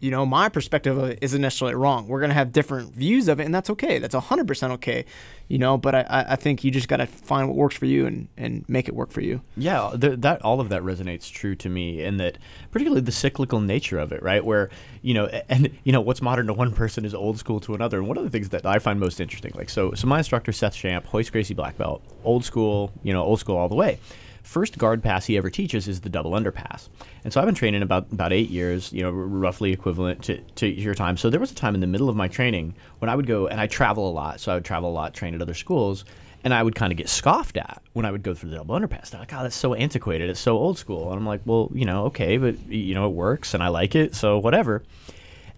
You know, my perspective of it isn't necessarily wrong. We're gonna have different views of it, and that's okay. That's hundred percent okay. You know, but I, I think you just gotta find what works for you and, and make it work for you. Yeah, th- that all of that resonates true to me, in that particularly the cyclical nature of it, right? Where you know, and you know, what's modern to one person is old school to another. And one of the things that I find most interesting, like so, so my instructor Seth Champ, Royce Gracie black belt, old school, you know, old school all the way. First guard pass he ever teaches is the double underpass, and so I've been training about about eight years, you know, roughly equivalent to, to your time. So there was a time in the middle of my training when I would go and I travel a lot, so I would travel a lot, train at other schools, and I would kind of get scoffed at when I would go through the double underpass. They're like, "Oh, that's so antiquated. It's so old school." And I'm like, "Well, you know, okay, but you know, it works, and I like it, so whatever."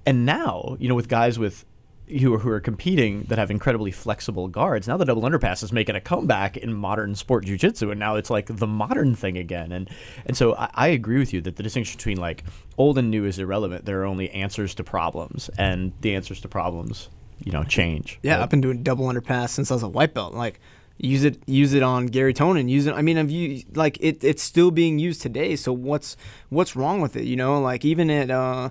And now, you know, with guys with who are, who are competing that have incredibly flexible guards, now the double underpass is making a comeback in modern sport jiu-jitsu, and now it's like the modern thing again. And and so I, I agree with you that the distinction between like old and new is irrelevant. There are only answers to problems, and the answers to problems, you know, change. Yeah, right? I've been doing double underpass since I was a white belt. Like use it use it on Garry Tonon. Use it. I mean, I've used, like it. It's still being used today. So what's what's wrong with it? You know, like even at uh,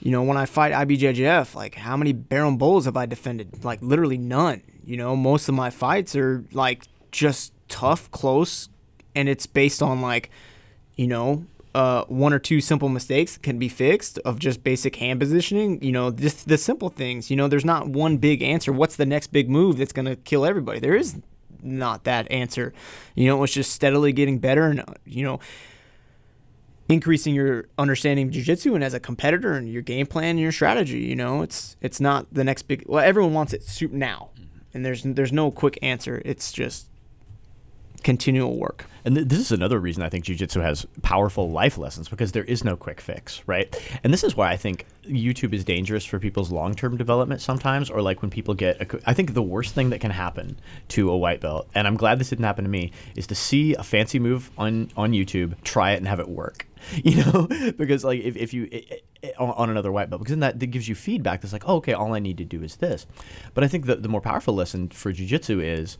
you know, when I fight IBJJF, like how many Berimbolos have I defended? Like literally none. You know, most of my fights are like just tough, close and it's based on like, you know, uh, one or two simple mistakes can be fixed of just basic hand positioning. You know, just the simple things. You know, there's not one big answer. What's the next big move that's gonna kill everybody? There is not that answer. You know, it's just steadily getting better and you know increasing your understanding of jiu-jitsu and as a competitor and your game plan and your strategy you know it's it's not the next big well everyone wants it soup now. Mm-hmm. And there's there's no quick answer. It's just continual work And th- this is another reason I think jujitsu has powerful life lessons because there is no quick fix, right? And this is why I think YouTube is dangerous for people's long term development sometimes, or like when people get. A, I think the worst thing that can happen to a white belt, and I'm glad this didn't happen to me, is to see a fancy move on on YouTube, try it, and have it work. You know, because like if, if you i i on, on another white belt, because then that, that gives you feedback. That's like, oh, okay, all I need to do is this. But I think the the more powerful lesson for jujitsu is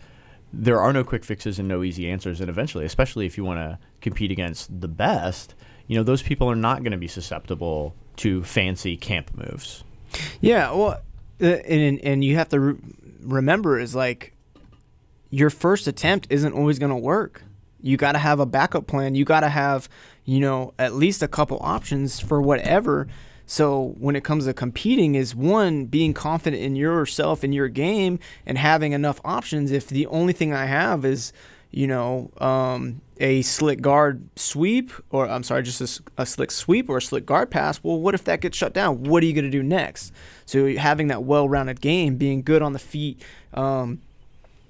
there are no quick fixes and no easy answers. And eventually, especially if you want to compete against the best, you know, those people are not going to be susceptible to fancy camp moves. Yeah, well, uh, and and you have to re- remember is like your first attempt isn't always going to work. You got to have a backup plan. You got to have, you know, at least a couple options for whatever. So when it comes to competing, is one being confident in yourself and your game and having enough options. If the only thing I have is, you know, um, a slick guard sweep, or I'm sorry, just a slick sweep or a slick guard pass. Well, what if that gets shut down? What are you going to do next? So having that well-rounded game, being good on the feet, um,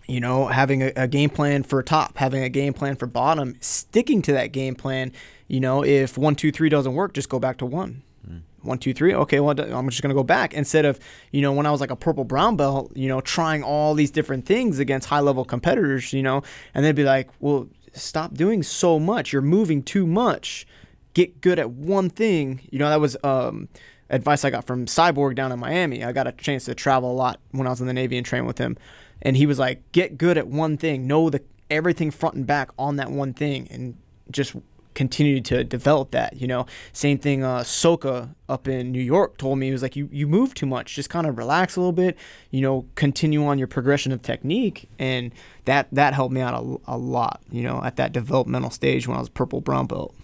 you know, having a, a game plan for top, having a game plan for bottom, sticking to that game plan. You know, if one, two, three doesn't work, just go back to one. One, two, three. Okay, well, I'm just gonna go back instead of you know when I was like a purple brown belt, you know, trying all these different things against high level competitors, you know, and they'd be like, well, stop doing so much. You're moving too much. Get good at one thing. You know, that was um, advice I got from Cyborg down in Miami. I got a chance to travel a lot when I was in the Navy and train with him, and he was like, get good at one thing. Know the everything front and back on that one thing, and just continue to develop that. You know, same thing. Uh, Soka up in New York told me he was like, you you move too much. Just kind of relax a little bit. You know, continue on your progression of technique, and that that helped me out a, a lot. You know, at that developmental stage when I was purple brown belt.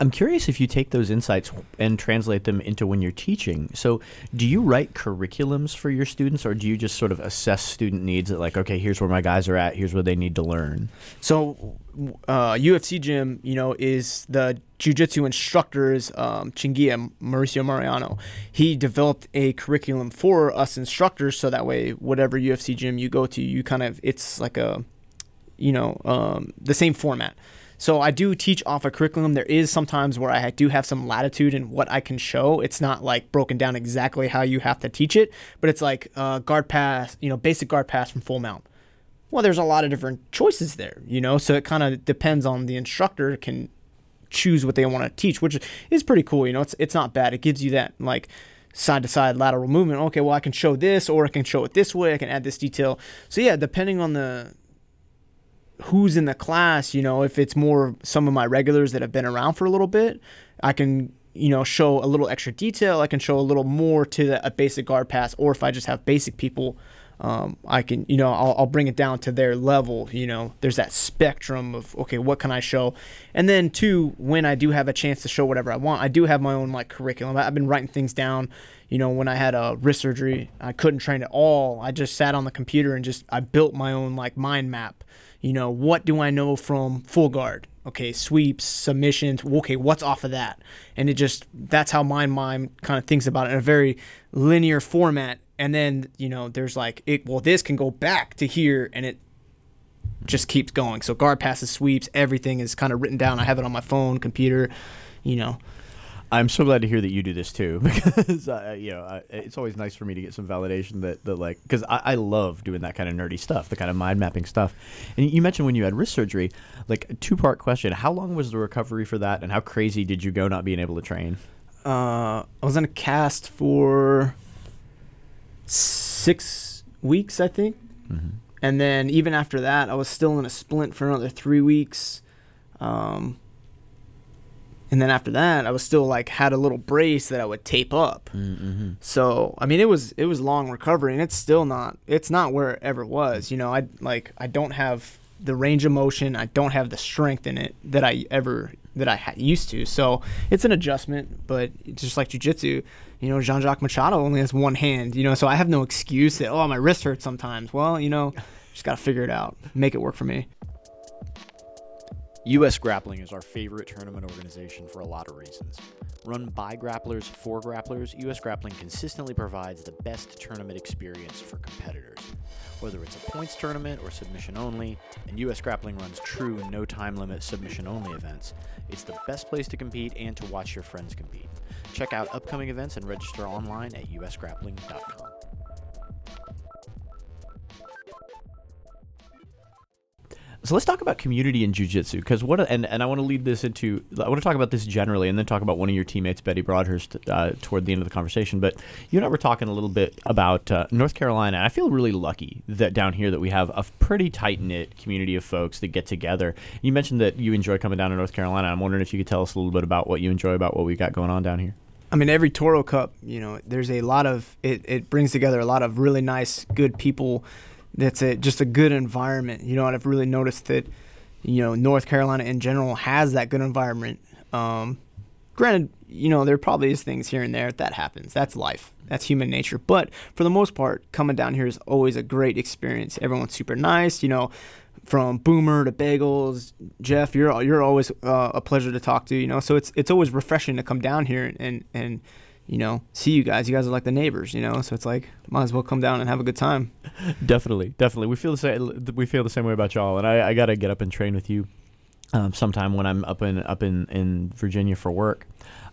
I'm curious if you take those insights and translate them into when you're teaching. So, do you write curriculums for your students, or do you just sort of assess student needs? Like, okay, here's where my guys are at. Here's where they need to learn. So, uh, UFC gym, you know, is the jujitsu instructors, um, Chingia, Mauricio Mariano. He developed a curriculum for us instructors, so that way, whatever UFC gym you go to, you kind of it's like a, you know, um, the same format. So I do teach off a curriculum. There is sometimes where I do have some latitude in what I can show. It's not like broken down exactly how you have to teach it, but it's like uh, guard pass, you know, basic guard pass from full mount. Well, there's a lot of different choices there, you know, so it kind of depends on the instructor can choose what they want to teach, which is pretty cool. You know, it's it's not bad. It gives you that like side to side lateral movement. Okay, well I can show this, or I can show it this way. I can add this detail. So yeah, depending on the who's in the class, you know, if it's more some of my regulars that have been around for a little bit, I can you know show a little extra detail. I can show a little more to the, a basic guard pass, or if I just have basic people. Um, I can, you know, I'll, I'll bring it down to their level. You know, there's that spectrum of okay, what can I show, and then two, when I do have a chance to show whatever I want, I do have my own like curriculum. I've been writing things down. You know, when I had a wrist surgery, I couldn't train at all. I just sat on the computer and just I built my own like mind map. You know, what do I know from full guard? Okay, sweeps, submissions. Okay, what's off of that? And it just that's how my mind kind of thinks about it in a very linear format and then you know there's like it well this can go back to here and it just keeps going so guard passes sweeps everything is kind of written down i have it on my phone computer you know I'm so glad to hear that you do this too, because uh, you know uh, it's always nice for me to get some validation that, that like because I, I love doing that kind of nerdy stuff, the kind of mind mapping stuff. And you mentioned when you had wrist surgery, like a two part question: How long was the recovery for that, and how crazy did you go not being able to train? uh, i was in a cast for six weeks i think and then even after that i was still in a splint for another three weeks um, and then after that i was still like had a little brace that i would tape up Mm-hmm. So I mean, it was it was long recovery, and it's still not it's not where it ever was. You know, I like I don't have the range of motion. I don't have the strength in it that I ever that I ha- used to. So it's an adjustment, but just like jujitsu, you know, Jean Jacques Machado only has one hand, you know, so I have no excuse that, oh, my wrist hurts sometimes. Well, you know, just got to figure it out, make it work for me. US Grappling is our favorite tournament organization for a lot of reasons. Run by grapplers for grapplers, US Grappling consistently provides the best tournament experience for competitors. Whether it's a points tournament or submission only, and US Grappling runs true no time limit submission only events, it's the best place to compete and to watch your friends compete. Check out upcoming events and register online at usgrappling.com. So let's talk about community in jujitsu because what and and I want to lead this into I want to talk about this generally and then talk about one of your teammates Betty Broadhurst uh, toward the end of the conversation. But you and I were talking a little bit about uh, North Carolina. I feel really lucky that down here that we have a pretty tight knit community of folks that get together. You mentioned that you enjoy coming down to North Carolina. I'm wondering if you could tell us a little bit about what you enjoy about what we got going on down here. I mean, every Toro Cup, you know, there's a lot of it. It brings together a lot of really nice, good people. That's a, just a good environment, you know. And I've really noticed that, you know, North Carolina in general has that good environment. Um, granted, you know, there probably is things here and there that happens. That's life. That's human nature. But for the most part, coming down here is always a great experience. Everyone's super nice. You know, from Boomer to Bagels, Jeff, you're you're always uh, a pleasure to talk to. You know, so it's it's always refreshing to come down here and and you know see you guys. You guys are like the neighbors. You know, so it's like might as well come down and have a good time. Definitely, definitely. We feel the same. We feel the same way about y'all. And I, I got to get up and train with you um, sometime when I'm up in up in in Virginia for work.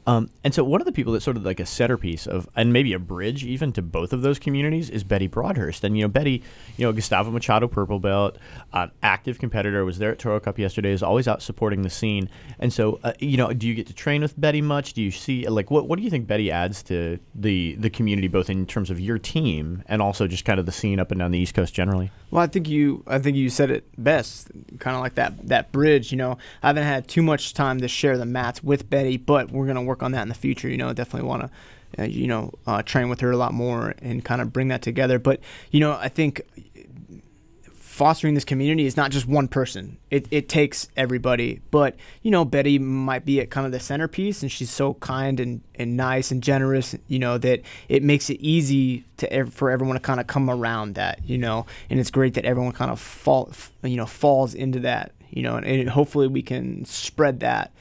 Um, and so one of the people that's sort of like a centerpiece of, and maybe a bridge even to both of those communities is Betty Broadhurst. And, you know, Betty, you know, Gustavo Machado purple belt, uh, active competitor, was there at Toro Cup yesterday, is always out supporting the scene. And so, uh, you know, do you get to train with Betty much? Do you see, like, what, what do you think Betty adds to the, the community, both in terms of your team and also just kind of the scene up and down the East Coast generally? Well, I think you I think you said it best, kind of like that that bridge. You know, I haven't had too much time to share the mats with Betty, but we're gonna work on that in the future. You know, definitely want to, uh, you know, uh, train with her a lot more and kind of bring that together. But you know, I think fostering this community is not just one person. It, it takes everybody. But, you know, Betty might be at kind of the centerpiece and she's so kind and, and nice and generous, you know, that it makes it easy to for everyone to kind of come around that, you know, and it's great that everyone kind of fall, you know, falls into that, you know, and, and hopefully we can spread that,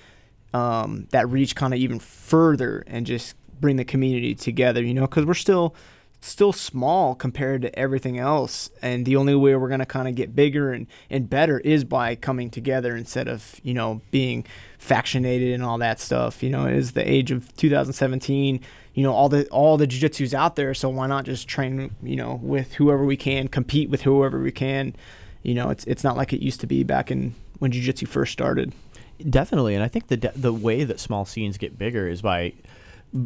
um, that reach kind of even further and just bring the community together, you know, because we're still, still small compared to everything else. And the only way we're going to kind of get bigger and, and better is by coming together instead of, you know, being factionated and all that stuff. You know, it is the age of 2017. You know, all the all the jiu-jitsu's out there, so why not just train, you know, with whoever we can, compete with whoever we can. You know, it's it's not like it used to be back in when jiu-jitsu first started. Definitely, and I think the de- the way that small scenes get bigger is by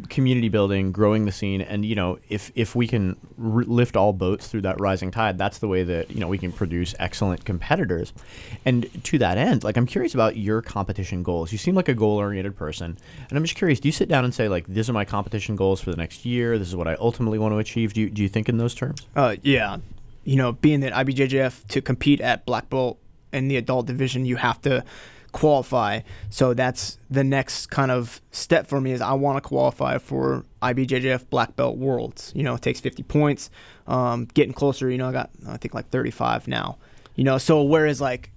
community building, growing the scene, and you know, if if we can r- lift all boats through that rising tide, that's the way that you know we can produce excellent competitors. And to that end, like I'm curious about your competition goals. You seem like a goal-oriented person, and I'm just curious. Do you sit down and say like, "These are my competition goals for the next year. This is what I ultimately want to achieve"? Do you do you think in those terms? Uh, yeah, you know, being that IBJJF to compete at black belt in the adult division, you have to qualify. So that's the next kind of step for me is I want to qualify for IBJJF Black Belt Worlds. You know, it takes 50 points. Um, getting closer, you know, I got I think like 35 now. You know, so whereas like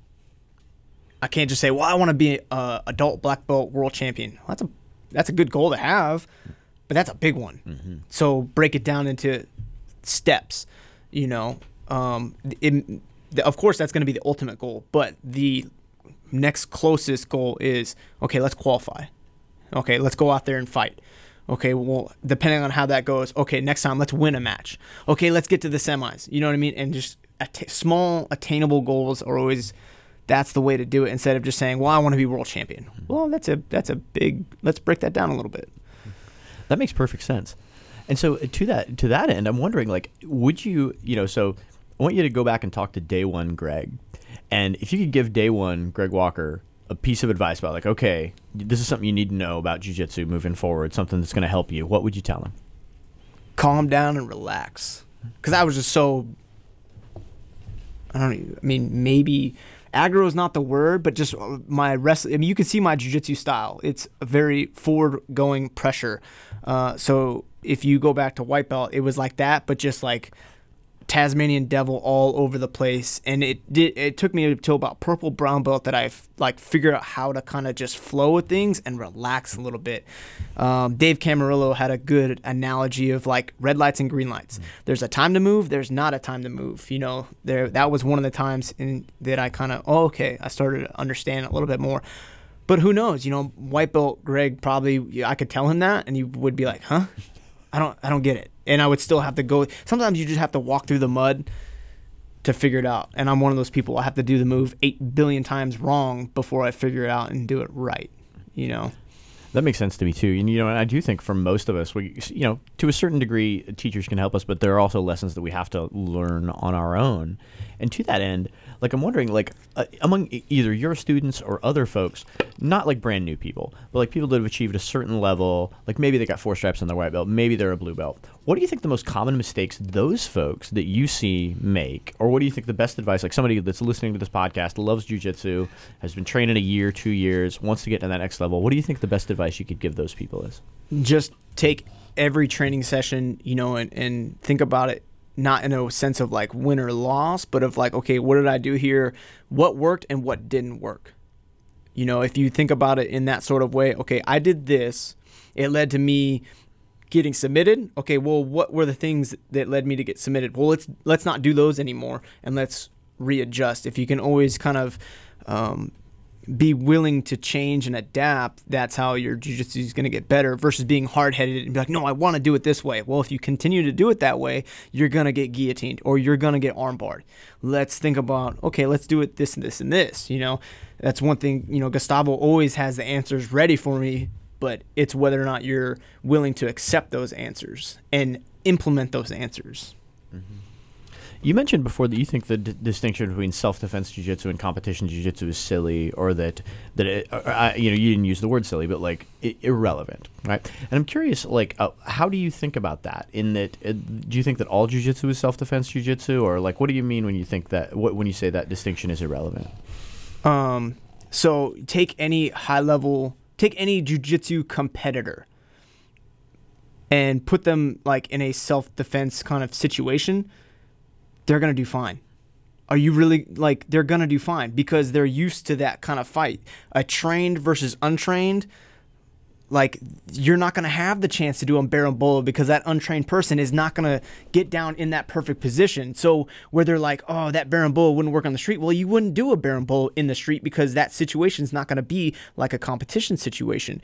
I can't just say, well, I want to be a adult black belt world champion. Well, that's a that's a good goal to have, but that's a big one. So break it down into steps. You know, um, it, of course that's going to be the ultimate goal, but the next closest goal is okay, let's qualify. Okay, let's go out there and fight. Okay, well, depending on how that goes, okay, next time let's win a match. Okay, let's get to the semis. You know what I mean? And just att- small, attainable goals are always that's the way to do it instead of just saying, "Well, I want to be world champion." Well, that's a that's a big. Let's break that down a little bit. That makes perfect sense. And so uh, to that to that end, I'm wondering like, would you you know so I want you to go back and talk to day one Greg, and if you could give day one Greg Walker a piece of advice about like, okay, this is something you need to know about jujitsu moving forward, something that's going to help you. What would you tell him? calm down and relax. Because I was just so. I don't. Even, I mean, maybe aggro is not the word, but just uh, my rest. I mean, you can see my jujitsu style. It's a very forward-going pressure. Uh, so if you go back to white belt, it was like that, but just like Tasmanian devil all over the place, and it did. It took me until about purple brown belt that I like figured out how to kind of just flow with things and relax a little bit. Um, Dave Camarillo had a good analogy of like red lights and green lights. There's a time to move. There's not a time to move. You know, there that was one of the times in that I kind of oh okay, I started to understand a little bit more. But who knows? You know, white belt Greg probably I could tell him that, and he would be like, "Huh? I don't, I don't get it." And I would still have to go. Sometimes you just have to walk through the mud to figure it out. And I'm one of those people. I have to do the move eight billion times wrong before I figure it out and do it right. You know. That makes sense to me too. And you know, I do think for most of us, we, you know, to a certain degree, teachers can help us, but there are also lessons that we have to learn on our own. And to that end, like I'm wondering, like uh, among either your students or other folks, not like brand new people, but like people that have achieved a certain level, like maybe they got four stripes on their white belt, maybe they're a blue belt. What do you think the most common mistakes those folks that you see make, or what do you think the best advice, like somebody that's listening to this podcast, loves jujitsu, has been training a year, two years, wants to get to that next level? What do you think the best advice you could give those people is? just take every training session, you know, and, and think about it not in a sense of like win or loss, but of like, okay, what did I do here? What worked and what didn't work? You know, if you think about it in that sort of way, okay, I did this, it led to me getting submitted. Okay, well, what were the things that led me to get submitted? Well, let's let's not do those anymore and let's readjust. If you can always kind of um, be willing to change and adapt, that's how your jujitsu is going to get better versus being hard headed and be like, no, I want to do it this way. Well, if you continue to do it that way, you're going to get guillotined or you're going to get armbarred. Let's think about, okay, let's do it this and this and this. You know, that's one thing, you know, Gustavo always has the answers ready for me, but it's whether or not you're willing to accept those answers and implement those answers. You mentioned before that you think the d- distinction between self-defense jiu-jitsu and competition jiu-jitsu is silly, or that that it, or, I, you know you didn't use the word silly, but like I- irrelevant, right? And I'm curious, like, uh, how do you think about that? In that, uh, do you think that all jiu-jitsu is self-defense jiu-jitsu, or like, what do you mean when you think that? What when you say that distinction is irrelevant? Um, so take any high level, take any jujitsu competitor and put them like in a self defense kind of situation, they're gonna do fine. Are you really like they're gonna do fine because they're used to that kind of fight. A trained versus untrained, like you're not going to have the chance to do a bolo because that untrained person is not going to get down in that perfect position. So where they're like, oh, that bolo wouldn't work on the street. Well, you wouldn't do a bolo in the street because that situation is not going to be like a competition situation.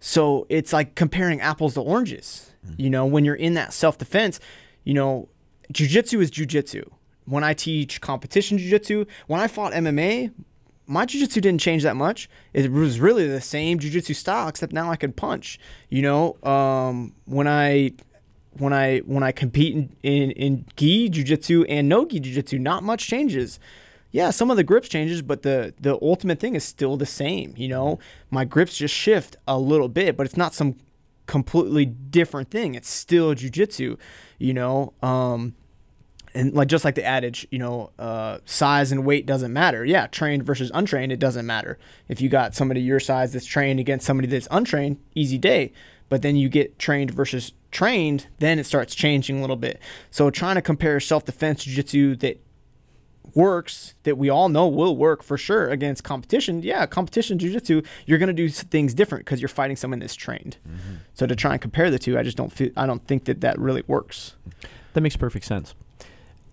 So it's like comparing apples to oranges. Mm-hmm. You know, when you're in that self defense, you know, jujitsu is jujitsu. When I teach competition jujitsu, when I fought MMA, my jiu-jitsu didn't change that much. It was really the same jiu-jitsu style, except now I can punch. You know, um, when I when I when I compete in in, in gi jiu-jitsu and no gi jiu-jitsu, not much changes. Yeah, some of the grips changes, but the the ultimate thing is still the same. You know, my grips just shift a little bit, but it's not some completely different thing. It's still jiu-jitsu. You know. Um, and like just like the adage, you know, uh, size and weight doesn't matter. Yeah, trained versus untrained, it doesn't matter. If you got somebody your size that's trained against somebody that's untrained, easy day. But then you get trained versus trained, then it starts changing a little bit. So trying to compare self-defense jiu-jitsu that works, that we all know will work for sure against competition. Yeah, competition jiu-jitsu, you're gonna do things different because you're fighting someone that's trained. Mm-hmm. So to try and compare the two, I just don't feel, I don't think that that really works. That makes perfect sense.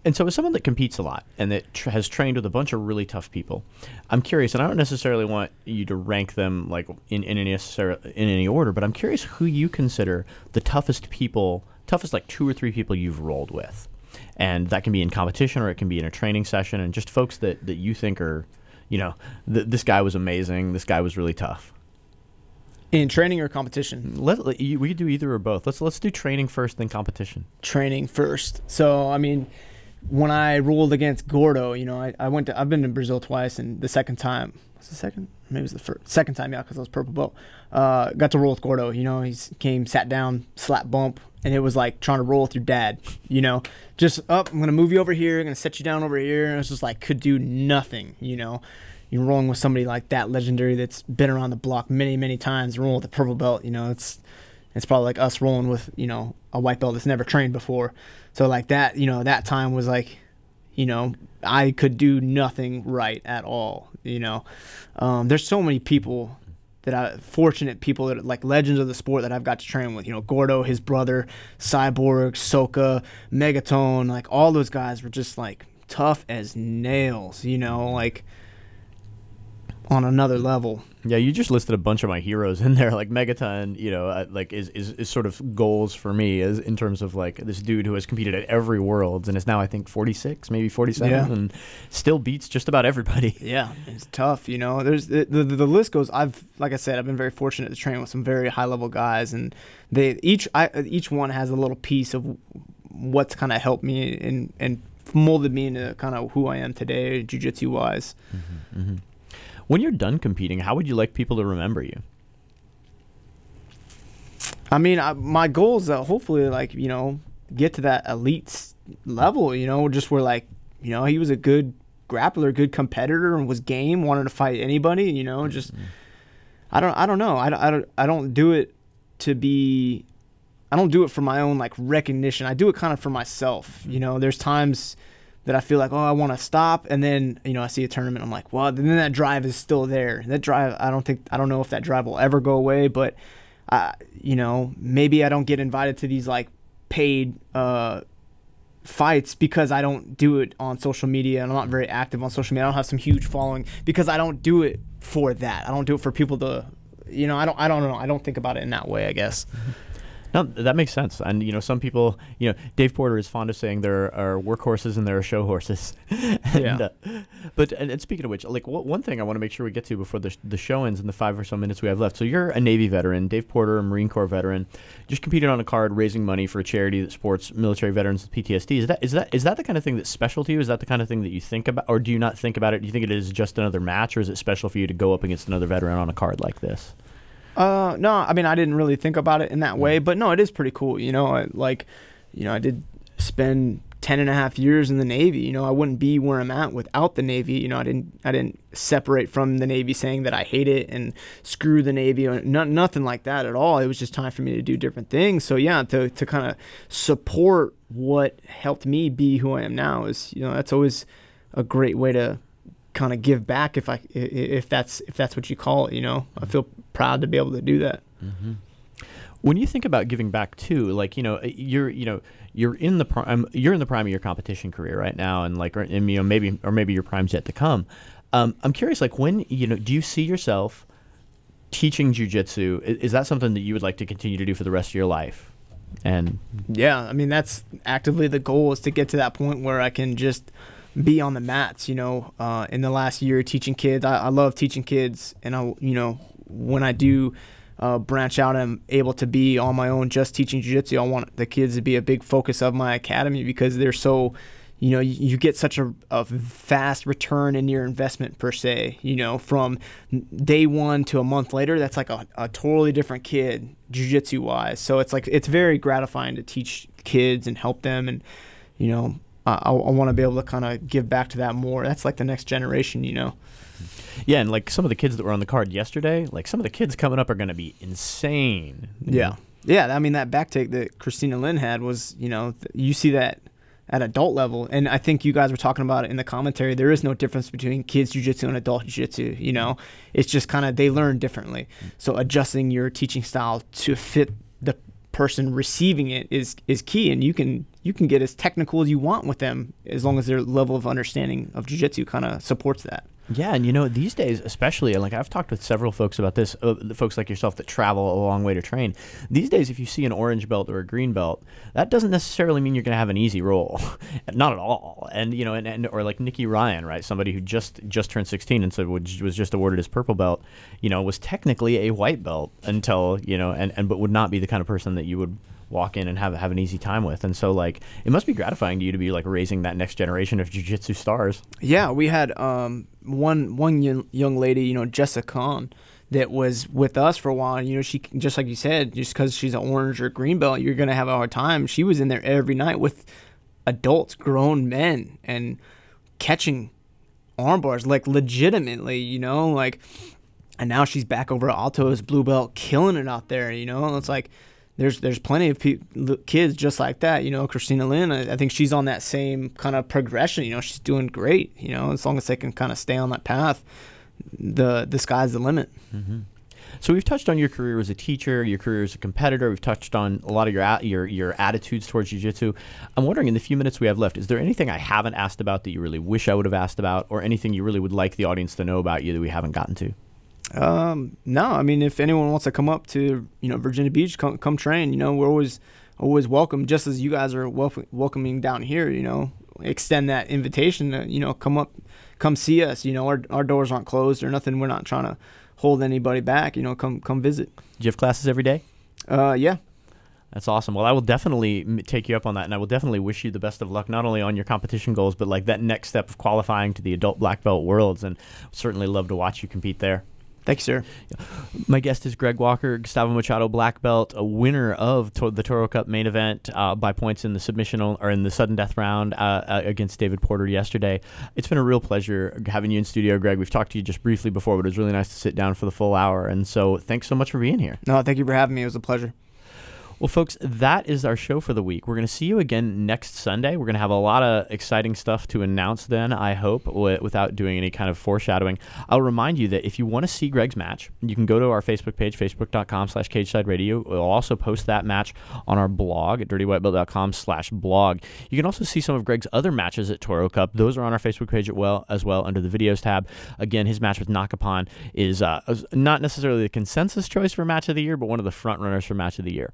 And so, as someone that competes a lot and that tr- has trained with a bunch of really tough people, I'm curious, and I don't necessarily want you to rank them like in, in any in any order, but I'm curious who you consider the toughest people, toughest like two or three people you've rolled with, and that can be in competition or it can be in a training session, and just folks that that you think are, you know, th- this guy was amazing, this guy was really tough. In training or competition? Let, let you, we could do either or both. Let's let's do training first, then competition. Training first. So I mean when I ruled against Gordo, you know, I, I went to I've been to Brazil twice, and the second time was the second, maybe it was the first, second time, yeah, because I was purple belt. Uh, got to roll with Gordo. You know, he came, sat down, slap bump, and it was like trying to roll with your dad. You know, just up. I'm gonna move you over here. I'm gonna set you down over here. And it's just like could do nothing. You know, you're rolling with somebody like that, legendary, that's been around the block many, many times, rolling with a purple belt. You know, it's it's probably like us rolling with you know a white belt that's never trained before. So like that, you know, that time was like, you know, I could do nothing right at all. You know, um, there's so many people that I fortunate people that like legends of the sport that I've got to train with. You know, Gordo, his brother, Cyborg, Soka, Megaton, like all those guys were just like tough as nails. You know, like on another level. Yeah, you just listed a bunch of my heroes in there, like Megaton. You know, uh, like is, is is sort of goals for me as in terms of like this dude who has competed at every Worlds and is now I think 46, maybe 47, Yeah. and still beats just about everybody. Yeah, it's tough. You know, there's the, the the list goes. I've like I said, I've been very fortunate to train with some very high level guys, and they each I each one has a little piece of what's kind of helped me and and molded me into kind of who I am today, jujitsu wise. When you're done competing, how would you like people to remember you? I mean, I, my goal is to hopefully like you know get to that elite level. You know, just where like you know he was a good grappler, good competitor, and was game, wanted to fight anybody. You know, just mm-hmm. I don't I don't know. I don't I don't, I don't do it to be. I don't do it for my own like recognition. I do it kind of for myself. You know, there's times that I feel like, oh, I want to stop, and then you know I see a tournament, I'm like, well, then that drive is still there. That drive, I don't think, I don't know if that drive will ever go away, but, uh, you know, maybe I don't get invited to these like paid uh, fights because I don't do it on social media and I'm not very active on social media. I don't have some huge following because I don't do it for that. I don't do it for people to, you know, I don't, I don't know. I don't think about it in that way. I guess. No, that makes sense. And you know, some people, you know, Dave Porter is fond of saying there are workhorses and there are show horses. and, Yeah. uh, but and, and speaking of which, like one thing I want to make sure we get to before the sh- the show ends in the five or so minutes we have left. So you're a Navy veteran, Dave Porter, a Marine Corps veteran, just competed on a card raising money for a charity that supports military veterans with PTSD. Is that is that is that the kind of thing that's special to you? Is that the kind of thing that you think about, or do you not think about it? Do you think it is just another match, or is it special for you to go up against another veteran on a card like this? Uh, no, I mean, I didn't really think about it in that way, but no, it is pretty cool. You know, I, like, you know, I did spend 10 and a half years in the Navy. You know, I wouldn't be where I'm at without the Navy. You know, I didn't, I didn't separate from the Navy saying that I hate it and screw the Navy or no, nothing like that at all. It was just time for me to do different things. So yeah, to, to kind of support what helped me be who I am now is, you know, that's always a great way to kind of give back if I, if that's, if that's what you call it, you know, I feel proud to be able to do that. when you think about giving back too like you know you're you know you're in the prime you're in the prime of your competition career right now and like or, and, you know maybe or maybe your prime's yet to come. Um, i'm curious like when you know do you see yourself teaching jujitsu I- is that something that you would like to continue to do for the rest of your life? And Yeah, I mean that's actively the goal is to get to that point where I can just be on the mats. You know, uh, in the last year teaching kids, I, I love teaching kids, and I, you know, when I do uh, branch out, I'm able to be on my own, just teaching jiu-jitsu. I want the kids to be a big focus of my academy because they're so. You know, you, you get such a, a fast return in your investment per se. You know, from day one to a month later, that's like a, a totally different kid, jujitsu wise. So it's like it's very gratifying to teach kids and help them, and you know, I, I want to be able to kind of give back to that more. That's like the next generation, you know. yeah and like some of the kids that were on the card yesterday like some of the kids coming up are going to be insane Yeah, yeah. I mean, that back take that Christina Lynn had was, you know, th- you see that at adult level, and I think you guys were talking about it in the commentary. There is no difference between kids jujitsu and adult jujitsu. You know, it's just kind of they learn differently. Mm. So adjusting your teaching style to fit person receiving it is is key, and you can you can get as technical as you want with them as long as their level of understanding of jujitsu kind of supports that. Yeah, and you know these days, especially like I've talked with several folks about this, uh, folks like yourself that travel a long way to train. These days, if you see an orange belt or a green belt, that doesn't necessarily mean you're going to have an easy roll, not at all. And you know, and, and or like Nicky Ryan, right? Somebody who just just turned 16 and so was was just awarded his purple belt, you know, was technically a white belt until you know, and and but would not be the kind of person that you would walk in and have have an easy time with. And so like it must be gratifying to you to be like raising that next generation of jiu-jitsu stars. Yeah, we had um, one one young, lady, you know, Jessica Khan, that was with us for a while. And, you know, she just like you said, just because she's an orange or green belt, you're gonna have a hard time. She was in there every night with adults, grown men, and catching arm bars like legitimately, you know, like. And now she's back over at Alto's blue belt, killing it out there. You know, it's like there's there's plenty of pe- kids just like that. You know, Christina Lynn, I, I think she's on that same kind of progression. You know, she's doing great. You know, as long as they can kind of stay on that path, the the sky's the limit. Mm-hmm. So we've touched on your career as a teacher, your career as a competitor. We've touched on a lot of your your your attitudes towards jiu-jitsu. I'm wondering, in the few minutes we have left, is there anything I haven't asked about that you really wish I would have asked about, or anything you really would like the audience to know about you that we haven't gotten to? Um, no, I mean, if anyone wants to come up to you know Virginia Beach, come come train. You know, we're always always welcome, just as you guys are wel- welcoming down here. You know, extend that invitation to you know come up, come see us. You know, our our doors aren't closed or nothing. We're not trying to hold anybody back. You know, come come visit. Do you have classes every day? Uh, yeah. That's awesome. Well, I will definitely take you up on that, and I will definitely wish you the best of luck, not only on your competition goals, but like that next step of qualifying to the adult black belt worlds. And certainly love to watch you compete there. Thank you, sir. My guest is Greg Walker, Gustavo Machado black belt, a winner of to- the Toro Cup main event uh, by points in the submission or in the sudden death round uh, uh, against David Porter yesterday. It's been a real pleasure having you in studio, Greg. We've talked to you just briefly before, but it was really nice to sit down for the full hour. And so, thanks so much for being here. No, thank you for having me. It was a pleasure. Well, folks, that is our show for the week. We're going to see you again next Sunday. We're going to have a lot of exciting stuff to announce then, I hope, w- without doing any kind of foreshadowing. I'll remind you that if you want to see Greg's match, you can go to our Facebook page, facebook.com slash cageside radio. We'll also post that match on our blog at dirtywhitebelt.com slash blog. You can also see some of Greg's other matches at Toro Cup. Those are on our Facebook page as well, as well under the videos tab. Again, his match with Nakapon is uh, not necessarily the consensus choice for match of the year, but one of the front runners for match of the year.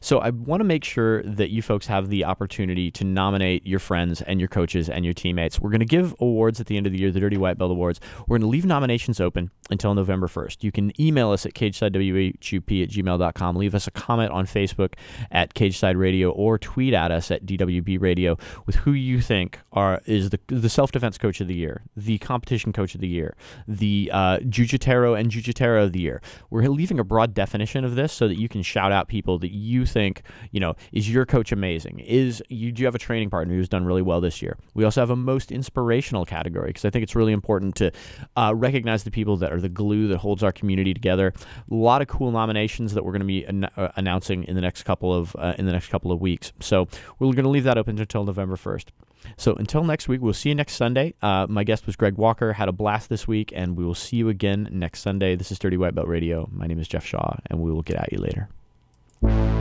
So I want to make sure that you folks have the opportunity to nominate your friends and your coaches and your teammates. We're going to give awards at the end of the year, the Dirty White Belt Awards. We're going to leave nominations open until November 1st. You can email us at cagesidewhup at gmail.com. Leave us a comment on Facebook at Cageside Radio or tweet at us at DWB Radio with who you think are is the, the self-defense coach of the year, the competition coach of the year, the uh, Jiu-Jiteiro and Jiu-Jiteira of the year. We're leaving a broad definition of this so that you can shout out people that you think, you know, is your coach amazing? Is you do you have a training partner who's done really well this year? We also have a most inspirational category because I think it's really important to uh, recognize the people that are the glue that holds our community together. A lot of cool nominations that we're going to be an- uh, announcing in the next couple of uh, in the next couple of weeks. So we're going to leave that open until November first. So until next week, we'll see you next Sunday. Uh, my guest was Greg Walker. Had a blast this week, and we will see you again next Sunday. This is Dirty White Belt Radio. My name is Jeff Shaw, and we will get at you later.